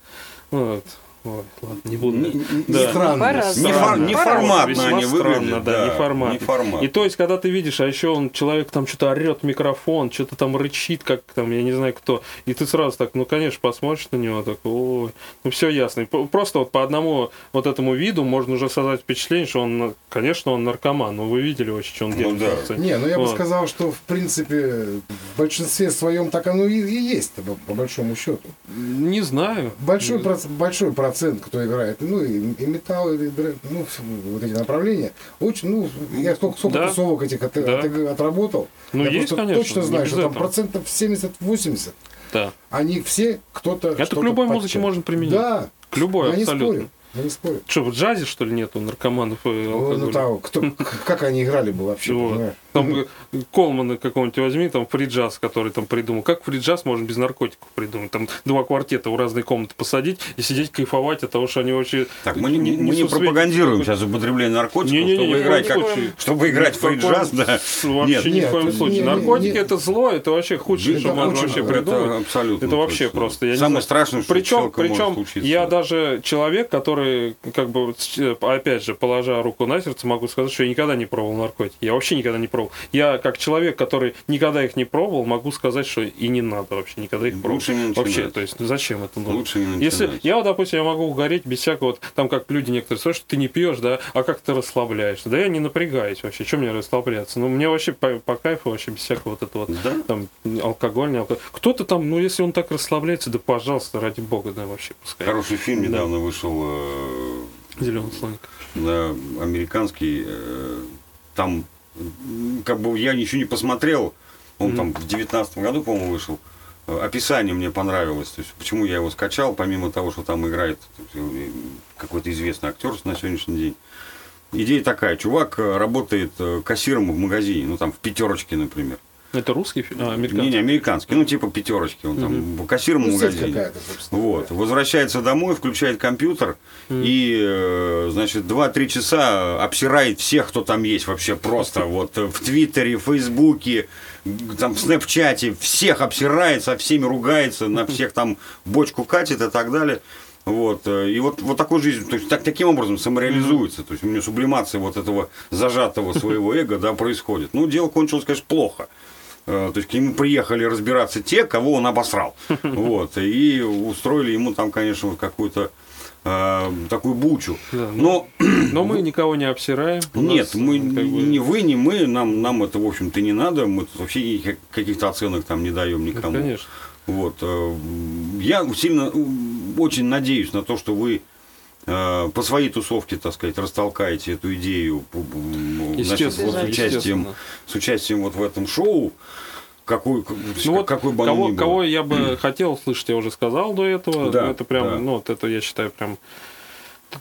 ну, вот, ой, ладно, не буду. Да. Странно. Не, фор- не Странно. форматно Весьма они странно, выглядят. да, не форматно. не формат. И то есть, когда ты видишь, а еще он, человек там что-то орет в микрофон, что-то там рычит, как там, я не знаю кто, и ты сразу так, ну, конечно, посмотришь на него, так, ой, ну, все ясно. И Просто вот по одному вот этому виду можно уже создать впечатление, что он, конечно, он наркоман, ну, вы видели вообще, что он Ну делает. да. на сцене. Не, ну я бы Вот. сказал, что в принципе в большинстве своем так оно и, и есть, по, по большому счету. Не знаю. Большой, проц- большой процент, кто играет, ну и, и металл, и дрэп, ну, вот эти направления. Очень, ну, я сколько, сколько Да. тусовок этих от- Да. от- отработал. Ну, я есть, просто конечно, точно не знаю, что там процентов 70-80. Да. Они все кто-то. Это к любой музыке подчеркнул. можно применить. Да. К любой, я не абсолютно. спорю. Я не спорю. Что, в джазе, что ли, нету наркоманов и Ну, алкоголя? ну, там, кто, как они играли бы вообще, Вот. Там э, Колмана какого-нибудь возьми, там фриджаз, который там придумал. Как фриджаз можно без наркотиков придумать? Там два квартета в разные комнаты посадить и сидеть кайфовать от того, что они вообще... Так, мы не, не- мы не пропагандируем сейчас употребление наркотиков, Не-не-не, чтобы ни в играть, коем как, чтобы играть в фриджаз, да. Вообще Нет. ни в коем Нет, случае. не- не- Наркотики не- это зло, это вообще худшее, что можно вообще это придумать. Это абсолютно. Это вообще точно. просто, я не Самое страшное, что Причем, я даже человек, который, как бы, с- опять же, положа руку на сердце, могу сказать, что я никогда не пробовал наркотики. Я вообще никогда не пробовал. Я, как человек, который никогда их не пробовал, могу сказать, что и не надо вообще никогда их пробовать. Лучше не начинать. Вообще, то есть, зачем это нужно? Лучше не начинать. Если я, вот, допустим, я могу угореть без всякого, вот, там как люди некоторые спрашивают, что ты не пьешь, да, а как ты расслабляешься? Да я не напрягаюсь вообще, что мне расслабляться? Ну, мне вообще по, по кайфу вообще без всякого вот этого вот, Да? там, алкоголь, не алкоголь. Кто-то там, ну, если он так расслабляется, да, пожалуйста, ради бога, да, вообще, пускай. Хороший фильм Да. недавно вышел, э, Зеленый слоник. да, американский. э, Там, как бы я ничего не посмотрел. Он Мгм. там в девятнадцатом году, по-моему, вышел. Э, Описание мне понравилось. То есть, почему я его скачал, помимо того, что там играет э, какой-то известный актер на сегодняшний день. Идея такая. Чувак работает кассиром в магазине, ну там в пятерочке, например. Это русский фильм? А, американский? Не, не, американский. Ну, типа пятерочки. Он там кассиром в Ну, магазине. Вот. Возвращается домой, включает компьютер и, э, значит, 2-3 часа обсирает всех, кто там есть вообще просто. Вот э, в Твиттере, в Фейсбуке, там в Снэпчате, всех обсирает, со всеми ругается, на всех там бочку катит и так далее. Вот. э, И вот, вот такой жизнь, то есть так, таким образом самореализуется. То есть у него сублимация вот этого зажатого своего эго да, происходит. Ну, дело кончилось, конечно, плохо. Э, То есть к нему приехали разбираться те, кого он обосрал. Вот. И устроили ему там, конечно, вот какую-то э, такую бучу. Да, ну, Но Но мы никого не обсираем. Нет, нас, мы как бы, не вы, не мы, нам, нам это, в общем-то, не надо. Мы вообще каких-то оценок там не даем ну, никому. Конечно. Вот. э, Я сильно, э, очень надеюсь на то, что вы э, по своей тусовке, так сказать, растолкаете эту идею п- значит, вот с участием, с участием вот в этом шоу, какой, как- Ну вот какой бы кого, кого я бы хотел услышать, я уже сказал до этого. Да, это прям, да. ну вот это я считаю прям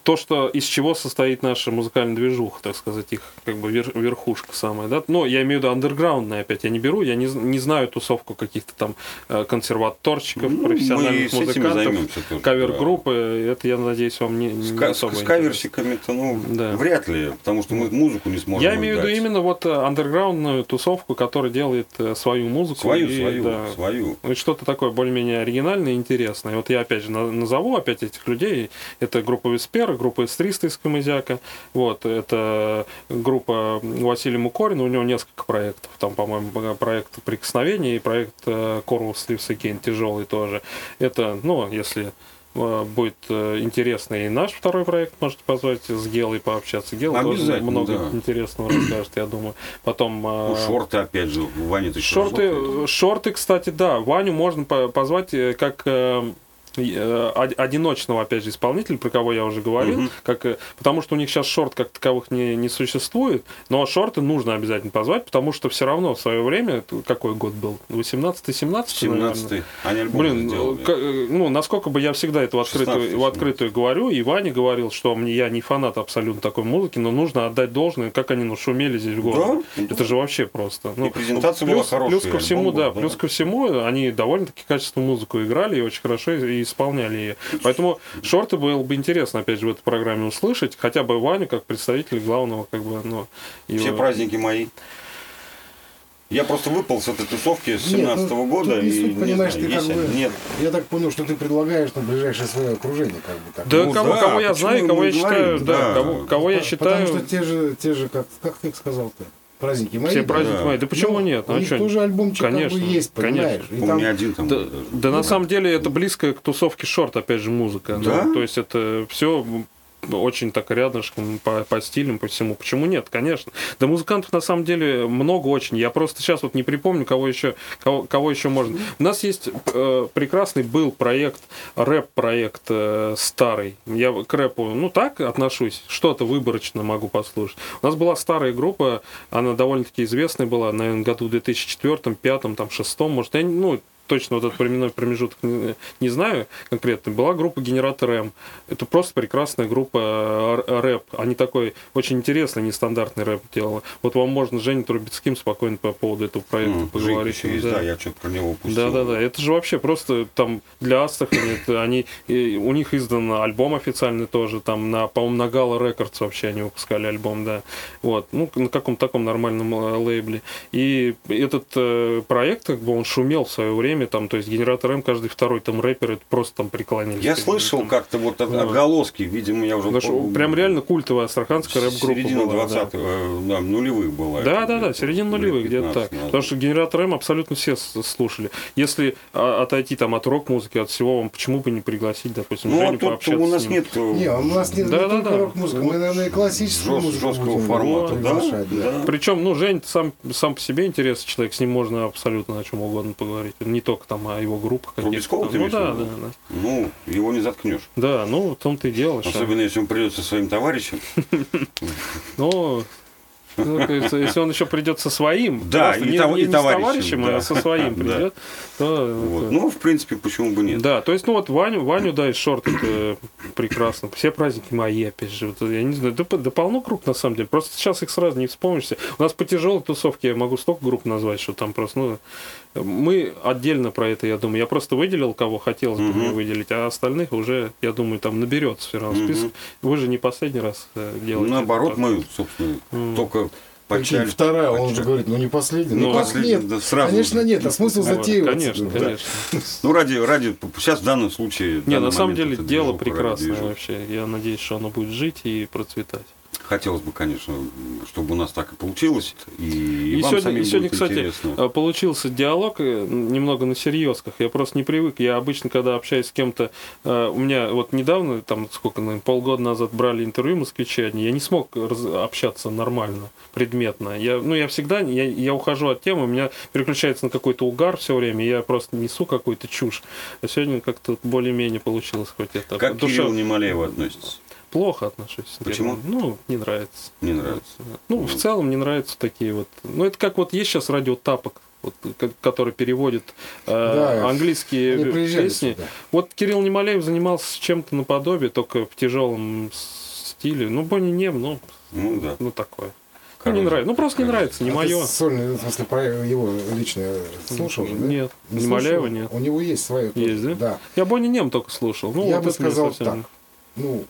то, что из чего состоит наша музыкальная движуха, так сказать, их как бы вер, верхушка самая, да. Но я имею в виду андерграундная опять, я не беру, я не, не знаю тусовку каких-то там э, консерваторчиков, Ну, профессиональных музыкантов, кавер-группы. Это, я надеюсь, вам не, не С, особо с каверщиками-то, ну, Да. вряд ли, потому что мы музыку не сможем Я имею в виду именно вот э, андерграундную тусовку, которая делает э, свою музыку. свою, и, свою, да, свою. Ну, и что-то такое более-менее оригинальное и интересное. Вот я опять же на- назову опять этих людей. Это группа Веспера, группа С-300 из Камызяка. Вот, это группа Василия Мукорина, у него несколько проектов. Там, по-моему, проект «Прикосновение» и проект э, «Корвус Ливсекен» тяжелый тоже. Это, ну, если э, будет э, интересно и наш второй проект, можете позвать с Гелой пообщаться. Гела тоже много да. интересного расскажет, я думаю. Потом... Ну, э, шорты, опять же, Ваня, ты Шорты, шорты, кстати, да. Ваню можно по- позвать э, как э, э, одиночного, опять же, исполнителя, про кого я уже говорил, Мгм. как, э, потому что у них сейчас шорт как таковых не, не существует, но шорты нужно обязательно позвать, потому что все равно в свое время, какой год был, 18-17, 17 Они альбом Блин, сделали. э, э, ну, насколько бы я всегда это в открытую, 16, в открытую говорю, и Ваня говорил, что мне я не фанат абсолютно такой музыки, но нужно отдать должное, как они ну, шумели здесь в городе. Да? Это же вообще просто. Ну, И презентация плюс, была хорошая, Плюс ко альбом всему, был, да, да. плюс ко всему, они довольно-таки качественную музыку играли и очень хорошо и исполняли ее. Поэтому шорты было бы интересно, опять же, в этой программе услышать, хотя бы Ваню как представителя главного, как бы, ну, Все его- праздники мои. Я просто выпал с этой тусовки с Нет, 17 ну, года. тут не и суть, не понимаешь, знаю, ты как бы- Нет. Я так понял, что ты предлагаешь на ближайшее свое окружение, как бы так. Да, Ну кого, да, кого я знаю, кого я не считаю, говорим, да, да. кого, кого я считаю, Потому что те же, те же, как, как ты сказал-то, праздники мои. все да? праздники Да. мои. Да почему Ну, нет? У Ну, а них тоже альбомчик Конечно, как бы есть, конечно. понимаешь? И У там- меня один там. Да, даже. да на самом деле это близко к тусовке шорт, опять же, музыка. Да? Ну, то есть это все очень так рядышком по, по стилям, по всему. Почему нет? Конечно. Да музыкантов на самом деле много очень. Я просто сейчас вот не припомню, кого еще, кого, кого еще можно. У нас есть э, прекрасный был проект, рэп-проект э, старый. Я к рэпу, ну так отношусь, что-то выборочно могу послушать. У нас была старая группа, она довольно-таки известная была, наверное, году в 2004, 2005, там, 2006, может, я, ну, точно вот этот временной промежуток не, знаю конкретно, была группа Генератор М. Это просто прекрасная группа э, рэп. Они такой очень интересный, нестандартный рэп делали. Вот вам можно с Женей Трубецким спокойно по поводу этого проекта М, поговорить. Есть, да, я что-то про него упустил. Да, да, да. Это же вообще просто там для Астрахани, это они, у них издан альбом официальный тоже, там на, по-моему, на Гала Рекордс вообще они выпускали альбом, да. Вот, ну, на каком-то таком нормальном э, лейбле. И этот э, проект, как бы он шумел в свое время, там, то есть генератор М, каждый второй там рэпер, это просто там преклонились. Я слышал как-то вот от- Да. отголоски, видимо, я уже... Потому прям реально культовая астраханская рэп-группа Середина была, да. 20 да, нулевых была. Да, да, да, середина нулевых, где-то 15 так. назад. Потому что генератор М абсолютно все слушали. Если а, отойти там от рок-музыки, от всего, вам почему бы не пригласить, допустим, Ну, а Женю тут у нас нет... э, Не, у нас не, Да, да, да. рок-музыка, мы, наверное, классическую музыку жесткого будем формата, да? да. Да. Причем, ну, Жень сам, сам по себе интересный человек, с ним можно абсолютно о чем угодно поговорить. Не только там о его каких-то. Там. ты Ну имеешь в да, да, да. Ну, его не заткнешь. Да, ну, в том-то и дело. что- Особенно, если он придет со своим товарищем. Ну, ну, если он еще придет со своим, Да, и не, того- не- и не с товарищем, товарищем, да. а со своим Да. придет, то Вот. это- Ну, в принципе, почему бы нет? Да, то есть, ну вот Ваню, Ваню, да, из шорт это прекрасно. Все праздники мои, опять же. Вот, я не знаю, да, да полно групп на самом деле. Просто сейчас их сразу не вспомнишься. У нас по тяжелой тусовке я могу столько групп назвать, что там просто, ну, мы отдельно про это, я думаю. Я просто выделил, кого хотелось бы мне выделить, а остальных уже, я думаю, там наберется все равно список. Вы же не последний раз э, Ну, делаете. Наоборот, мы, собственно, М. только почали. вторая, он почали. же говорит, ну не последний. Ну, Ну, последний, нет, да, сразу конечно нет, а смысл Вот, затеиваться. Конечно, да. конечно. Ну, ради, ради, сейчас в данном случае... в Не, на самом деле дело прекрасное вообще. Я надеюсь, что оно будет жить и процветать. Хотелось бы, конечно, чтобы у нас так и получилось. И, И, вам сегодня, самим и сегодня, будет кстати, интересно. э, получился диалог э, немного на серьезках. Я просто не привык. Я обычно, когда общаюсь с кем-то, э, у меня вот недавно, там сколько, наверное, полгода назад брали интервью москвичи одни, я не смог общаться нормально, предметно. Я, ну, я всегда, я, я ухожу от темы, у меня переключается на какой-то угар все время, я просто несу какую-то чушь. А сегодня как-то более-менее получилось хоть это. Как Душа- Кириллу Немалееву относится? Плохо отношусь. Почему? Ну, не нравится. Не нравится. Ну, в целом не нравятся такие вот. Ну, это как вот есть сейчас радио тапок. вот, ко- который переводит э, Да, английские песни. сюда. Вот Кирилл Немоляев занимался чем-то наподобие, только в тяжелом стиле. Ну, Бонни Нем, ну, Ну да. ну такое. Ну, Короче, не нравится. Ну, просто не короче. нравится, не А ты мое. Сольный, в смысле, про его лично слушал же, да? Нет, Не Немоляева слушал? нет. У него есть свое. Есть, да? Да. Я Бонни Нем только слушал. Ну, Я вот бы сказал так. Ну,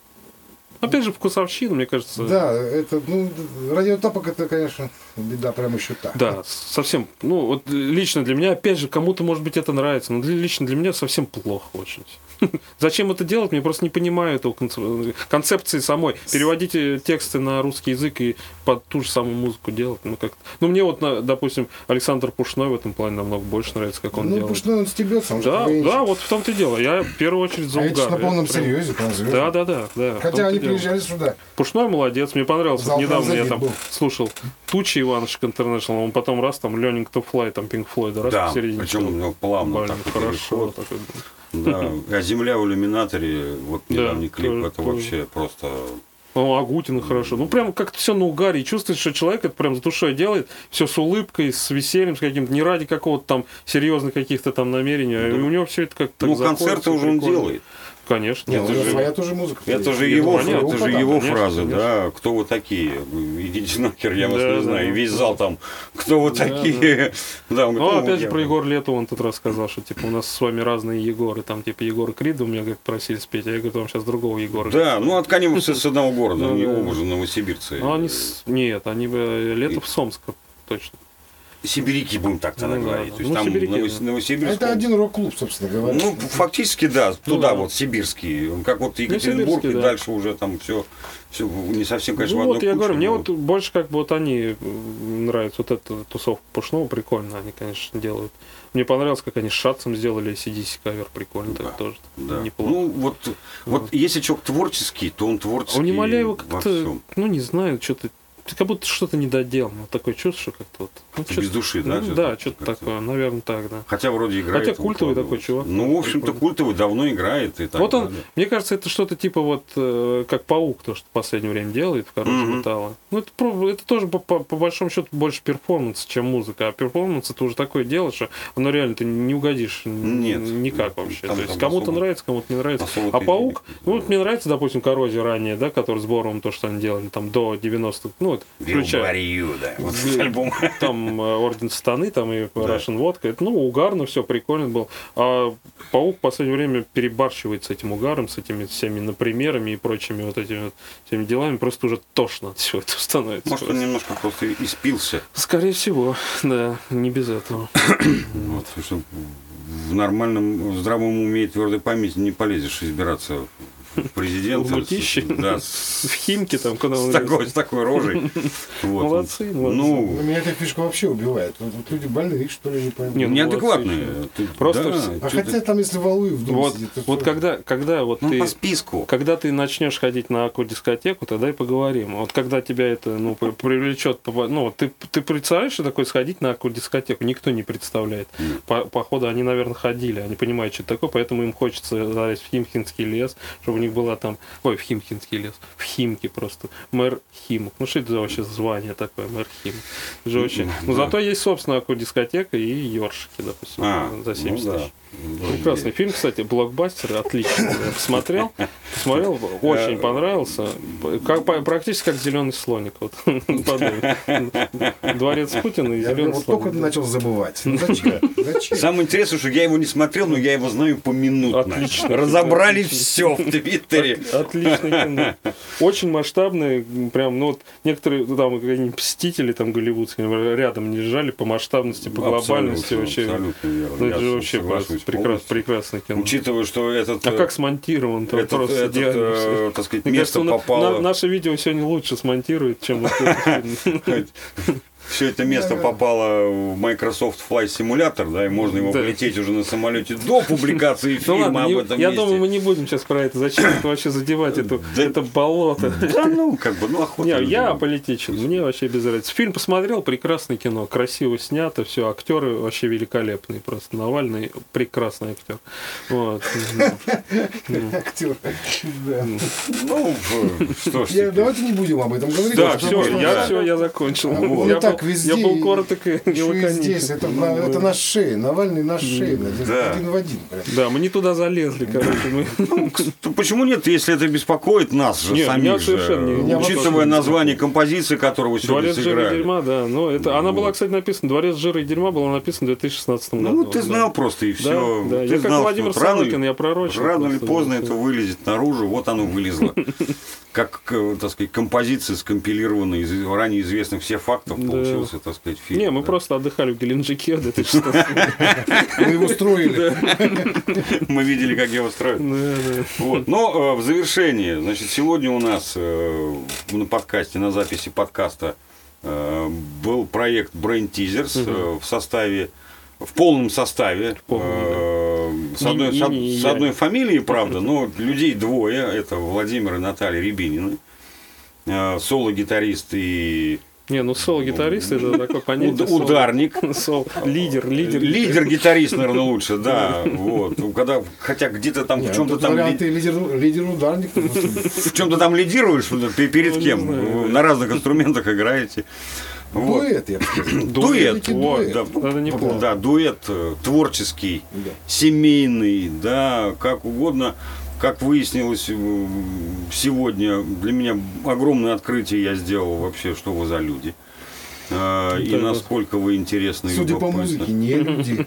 Опять же, вкусовщина, мне кажется. да, это, ну, радиотапок это, конечно, беда прям еще та. Да, совсем. Ну, вот лично для меня, опять же, кому-то, может быть, это нравится, но для- лично для меня совсем плохо очень. Зачем это делать? Мне просто не понимаю этого концеп- концепции самой. Переводить тексты на русский язык и под ту же самую музыку делать. Ну, как ну мне вот, допустим, Александр Пушной в этом плане намного больше нравится, как он ну, делает. потому что он стебется, он Да, да, вот в том-то и дело. Я в первую очередь за А угар. на полном прям- серьезе, прям. Да, да, да, да. Хотя они приезжали сюда. Пушной молодец, мне понравился. Недавно я там был. слушал Тучи Иванушек Интернешнл, он потом раз там Learning to Fly, там Pink Floyd, раз Да, посередине. причем у него плавно Блин, так хорошо. такой. Да, а земля в иллюминаторе, вот Да, недавний клип, тоже- это тоже. вообще просто... Ну, Агутин хорошо. Ну, прям как-то все на угаре. И чувствуешь, что человек это прям с душой делает, все с улыбкой, с весельем, с каким-то, не ради какого-то там серьезных каких-то там намерений. Да. у него все это как-то ну, так концерты уже он делает. Конечно. Нет, это у него же- своя тоже музыка. Это же Нет, его, понятно, это же его конечно, фразы, конечно. да. Кто вы такие? Идите нахер, я вас Да, не да, знаю. И да. весь зал там, кто вы Да, такие? Да, он Ну, опять же, про Егора Летова он тут рассказал, что, типа, у нас с вами разные Егоры. Там, типа, Егора Крида у меня, как просили спеть, а я говорю, там сейчас другого Егора. Да, ну от Канимовцы с одного города, да. оба же новосибирцы. Ну, они... с- Нет, они бы... Летов с Омска, точно. Сибиряки будем так тогда Ну, говорить. да. То есть Ну, там сибиряки, Новос- да. Новосибирск. Это он- один рок-клуб, собственно говоря. Ну, фактически, да, туда да. вот, сибирский. Он Как вот Екатеринбург, сибирский, и да. дальше уже там все, все не совсем, конечно, ну, в вот одной я говорю, мне но вот больше как бы вот они м, нравится вот эта тусовка Пушного, прикольно они, конечно, делают. Мне понравилось, как они с Шатцем сделали CDC кавер, прикольно, так Да, тоже Да. неплохо. Ну, вот, вот если человек творческий, то он а творческий у Немоляева как-то, ну не знаю, что-то как будто что-то недоделано. Такое чувство, что как-то вот. Ну, Без души, да? ну, да, что-то такое, наверное, так, да. Хотя вроде играет. Хотя культовый такой чувак. Ну, в общем-то, культовый давно играет и так вот он, далее. мне кажется, это что-то типа вот э, как паук, то, что в последнее время делает в Коррозии Мгм. металла. Ну, это, это тоже по, по- по большому счету больше перформанс, чем музыка. А перформанс это уже такое дело, что оно реально ты не угодишь Нет. никак вообще. Там- то есть кому-то особо- нравится, кому-то не нравится. Особо А паук, ну вот мне нравится, допустим, Коррозия ранняя, да, который с Боровым, то, что они делали там до 90-х, ну, вот, включая Вилбарью, да. Вот Ви- альбом. там э, Орден Станы, там и Да. Russian Водка. Это, ну, угарно, все прикольно было. А Паук в последнее время перебарщивает с этим угаром, с этими всеми напримерами и прочими вот этими вот всеми делами. Просто уже тошно от всего этого становится. Может, он немножко просто испился. Скорее всего, да, не без этого. Вот, в нормальном, в здравом уме и твердой памяти не полезешь избираться в президенты. В мутище. Да, с, В Химке там, куда с он такой, с такой рожей. Вот. Молодцы, молодцы. Ну, Ну, Меня эта фишка вообще убивает. Вот, вот люди больные, что ли, не пойму. Не, ну, неадекватные. Ты- Просто да, все- а хотя ты- там, если Валуев в доме Вот, сидит, вот когда, когда вот Ну, ты... по списку. Когда ты начнешь ходить на дискотеку, тогда и поговорим. Вот когда тебя это ну, при- привлечет, по- ну, ты, ты представляешь, что такое сходить на дискотеку? Никто не представляет. Нет. По, походу, они, наверное, ходили, они понимают, что это такое, поэтому им хочется залезть в Химкинский лес, чтобы у них была там, ой, в Химкинский лес, в Химке просто, мэр Химок. Ну, что это за вообще звание такое, мэр Химок? Это же очень... Ну, Да. зато есть, собственно, дискотека и ёршики, допустим, А, за 70 ну да. тысяч. Прекрасный фильм, кстати, блокбастер, отлично. Я Посмотрел, посмотрел, очень понравился. Как, практически как зеленый слоник. Вот. Дворец Путина и Я зеленый вот только слоник. начал забывать. Ну, зачем? Зачем? Самое интересное, что я его не смотрел, но я его знаю поминутно. Отлично. Разобрали Отлично. все в Твиттере. Отличное кино. Очень масштабное, прям, ну вот некоторые ну, там какие-нибудь мстители там голливудские рядом не лежали по масштабности, по глобальности вообще. Абсолютно верно. Ну, это же вообще прекрас- прекрасное кино. Учитывая, что этот, А э, как смонтирован, там этот, просто этот, э, так сказать, место кажется, попало... на- наше видео сегодня лучше смонтирует, чем это. Все это место попало в Microsoft Flight Simulator, да, и можно его Да. полететь уже на самолете до публикации Ну фильма ладно, об не- этом я месте. думаю, мы не будем сейчас про это. Зачем это вообще задевать это, Да- это болото? Да ну, как бы, ну, охота. Не, я политичен, мне вообще без разницы. Фильм посмотрел, прекрасное кино, красиво снято, все, актеры вообще великолепные, просто Навальный прекрасный актер. Вот. Актер. Да. Ну, что ж. Давайте не будем об этом говорить. Да, все, я все, я закончил. А, Я так везде. Я был короток и не лаконичен. здесь. Это, на- это наш шея. Навальный наш шея. Один, Да. один в один. Да, мы не туда залезли, короче. Мы... То почему нет, если это беспокоит нас же Не, самих меня же, не- учитывая название композиции, которую вы сегодня Дворец жира и сыграли. дерьма, да. Ну, это, она была, кстати, написана, Дворец жира и дерьма была написана в 2016 году. Ну, ты да. знал просто и все. да. Я как Владимир Сорокин, я пророчил Рано или поздно да. это вылезет наружу, вот оно вылезло. Как, так сказать, композиция, скомпилированная из ранее известных всех фактов, Да. получился, так сказать, фильм. Не, мы да. просто отдыхали в Геленджике в 2016 Мы его строили. Мы видели, как его строят. Вот. Но э, в завершение, значит, сегодня у нас э, на подкасте, на записи подкаста э, был проект Brain Teasers в составе, в полном составе. полном, э, с, одной, не- с не с я. одной фамилией, правда, но людей двое. Это Владимир и Наталья Рябинины. э, Соло-гитарист и Не, ну соло-гитарист это такое понятие. уд- соло. ударник. Соло. Лидер, лидер. Лидер-гитарист, наверное, лучше, да. Вот. Ну, Когда, хотя где-то там в чем-то там ли- лидер, лидер ударник. в чем-то там лидируешь, пе- перед Ну, кем? На разных инструментах играете. Вот. Дуэт, я бы сказал. Дуэт, вот, дуэт. да. Это неплохо. Да, дуэт э, творческий, Да. семейный, да, как угодно. Как выяснилось э, сегодня, для меня огромное открытие я сделал вообще, что вы за люди. Э, И насколько вы интересны Судя по музыке, не люди.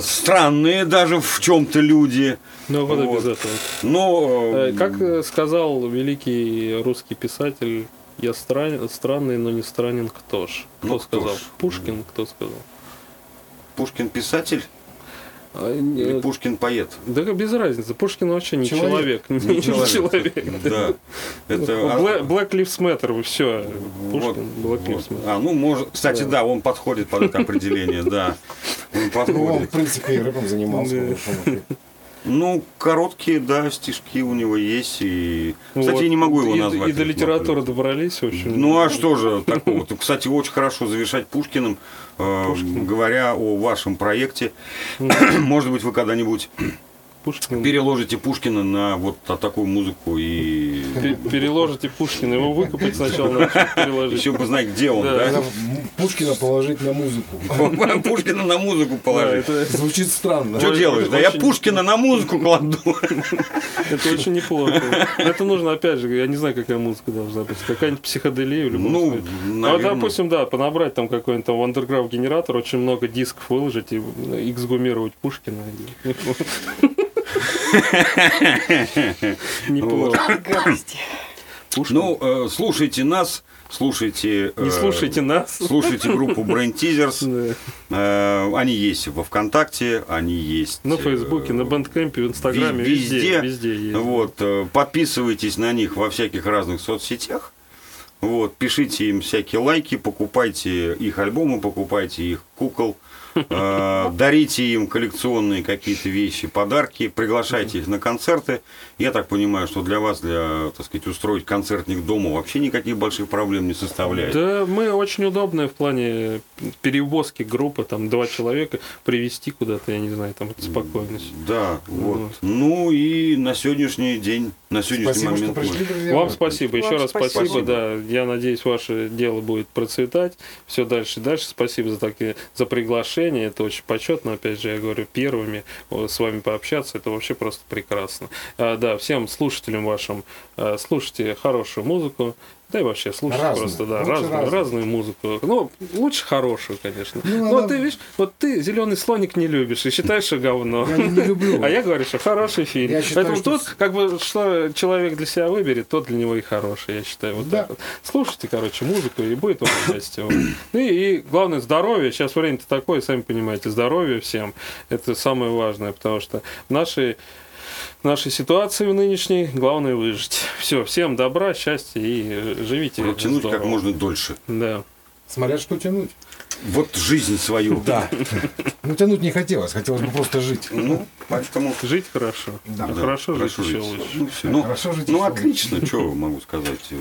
Странные даже в чем-то люди. Ну, вот Вот. обязательно. Но Как сказал великий русский писатель, я стран- странный, но не странен кто ж? Кто Ну, кто сказал? ж? Пушкин кто сказал? Пушкин писатель А, или не- Пушкин поэт? Да без разницы. Пушкин вообще не Человек. человек. Не человек. человек. Да. Это а, Black, Black Lives Matter, все. вот, Пушкин, Black вот. Lives Matter. А, ну, может, кстати, да, он подходит под это определение, да. Он Ну, он, в подходит. принципе, и рэпом занимался. Ну, короткие, да, стишки у него есть. И... Кстати, Вот. я не могу его И- назвать. И до литературы добрались, в общем. Ну, а что же такого? Кстати, очень хорошо завершать Пушкиным, э, Пушкин. говоря о вашем проекте. Может быть, вы когда-нибудь Пушкин. переложите Пушкина на вот а, такую музыку и Пе- Переложите Пушкина, его выкопать сначала переложить. еще бы знать, где он, Да. да? Пушкина положить на музыку. Пушкина на музыку Да, положить. это, Звучит странно. Что делаешь? Да я Пушкина на музыку кладу. это очень неплохо. Это нужно, опять же, я не знаю, какая музыка должна быть. Какая-нибудь психоделия в любом Ну, случае. Ну, наверное. допустим, да, понабрать там какой-нибудь там андерграунд генератор, очень много дисков выложить и эксгумировать Пушкина. Неплохо. Ну, э, слушайте нас, слушайте... Не э, слушайте нас. Слушайте группу Brain Teasers. Э, Они есть во ВКонтакте, они есть... На Фейсбуке, на Бендкэмпе, в Инстаграме, везде, везде есть. Вот, подписывайтесь на них во всяких разных соцсетях. Вот, пишите им всякие лайки, покупайте их альбомы, покупайте их кукол, дарите им коллекционные какие-то вещи, подарки, приглашайте их на концерты. Я так понимаю, что для вас, для, так сказать, устроить концертник дома вообще никаких больших проблем не составляет. Да, мы очень удобные в плане перевозки группы, там два человека, привезти куда-то, я не знаю, там это спокойно. Да, вот. Вот. Ну и на сегодняшний день, на сегодняшний Спасибо, что момент. мы- пришли, друзья. Вам спасибо, еще Вам раз спасибо, спасибо. да. Я надеюсь, ваше дело будет процветать. Все дальше и дальше. Спасибо за такие за приглашение. Это очень почетно. Опять же, я говорю, первыми с вами пообщаться. Это вообще просто прекрасно. А, да, всем слушателям вашим э, слушайте хорошую музыку. Да и вообще слушайте Разную. просто, да, разную, разную. разную музыку. Ну, лучше хорошую, конечно. Ну, Но она- ты видишь, вот ты зеленый слоник не любишь и считаешь, что говно. Я не люблю. А я говорю, что хороший фильм. Я считаю, Поэтому что тут, как бы, что человек для себя выберет, тот для него и хороший, я считаю. Вот Да. так вот. Слушайте, короче, музыку, и будет вам счастье. Ну и, и главное, здоровье. Сейчас время-то такое, сами понимаете, здоровье всем. Это самое важное, потому что в нашей ситуации в нынешней главное выжить. Все, всем добра, счастья и э, живите. Протянуть как можно дольше. Да. Смотря что тянуть. Вот жизнь свою. Да. Ну, тянуть не хотелось. Хотелось бы просто жить. Ну, поэтому... Жить хорошо. Да. Ну, да, хорошо, жить еще лучше. Ну. Ну, Хорошо жить ну, отлично, что могу сказать.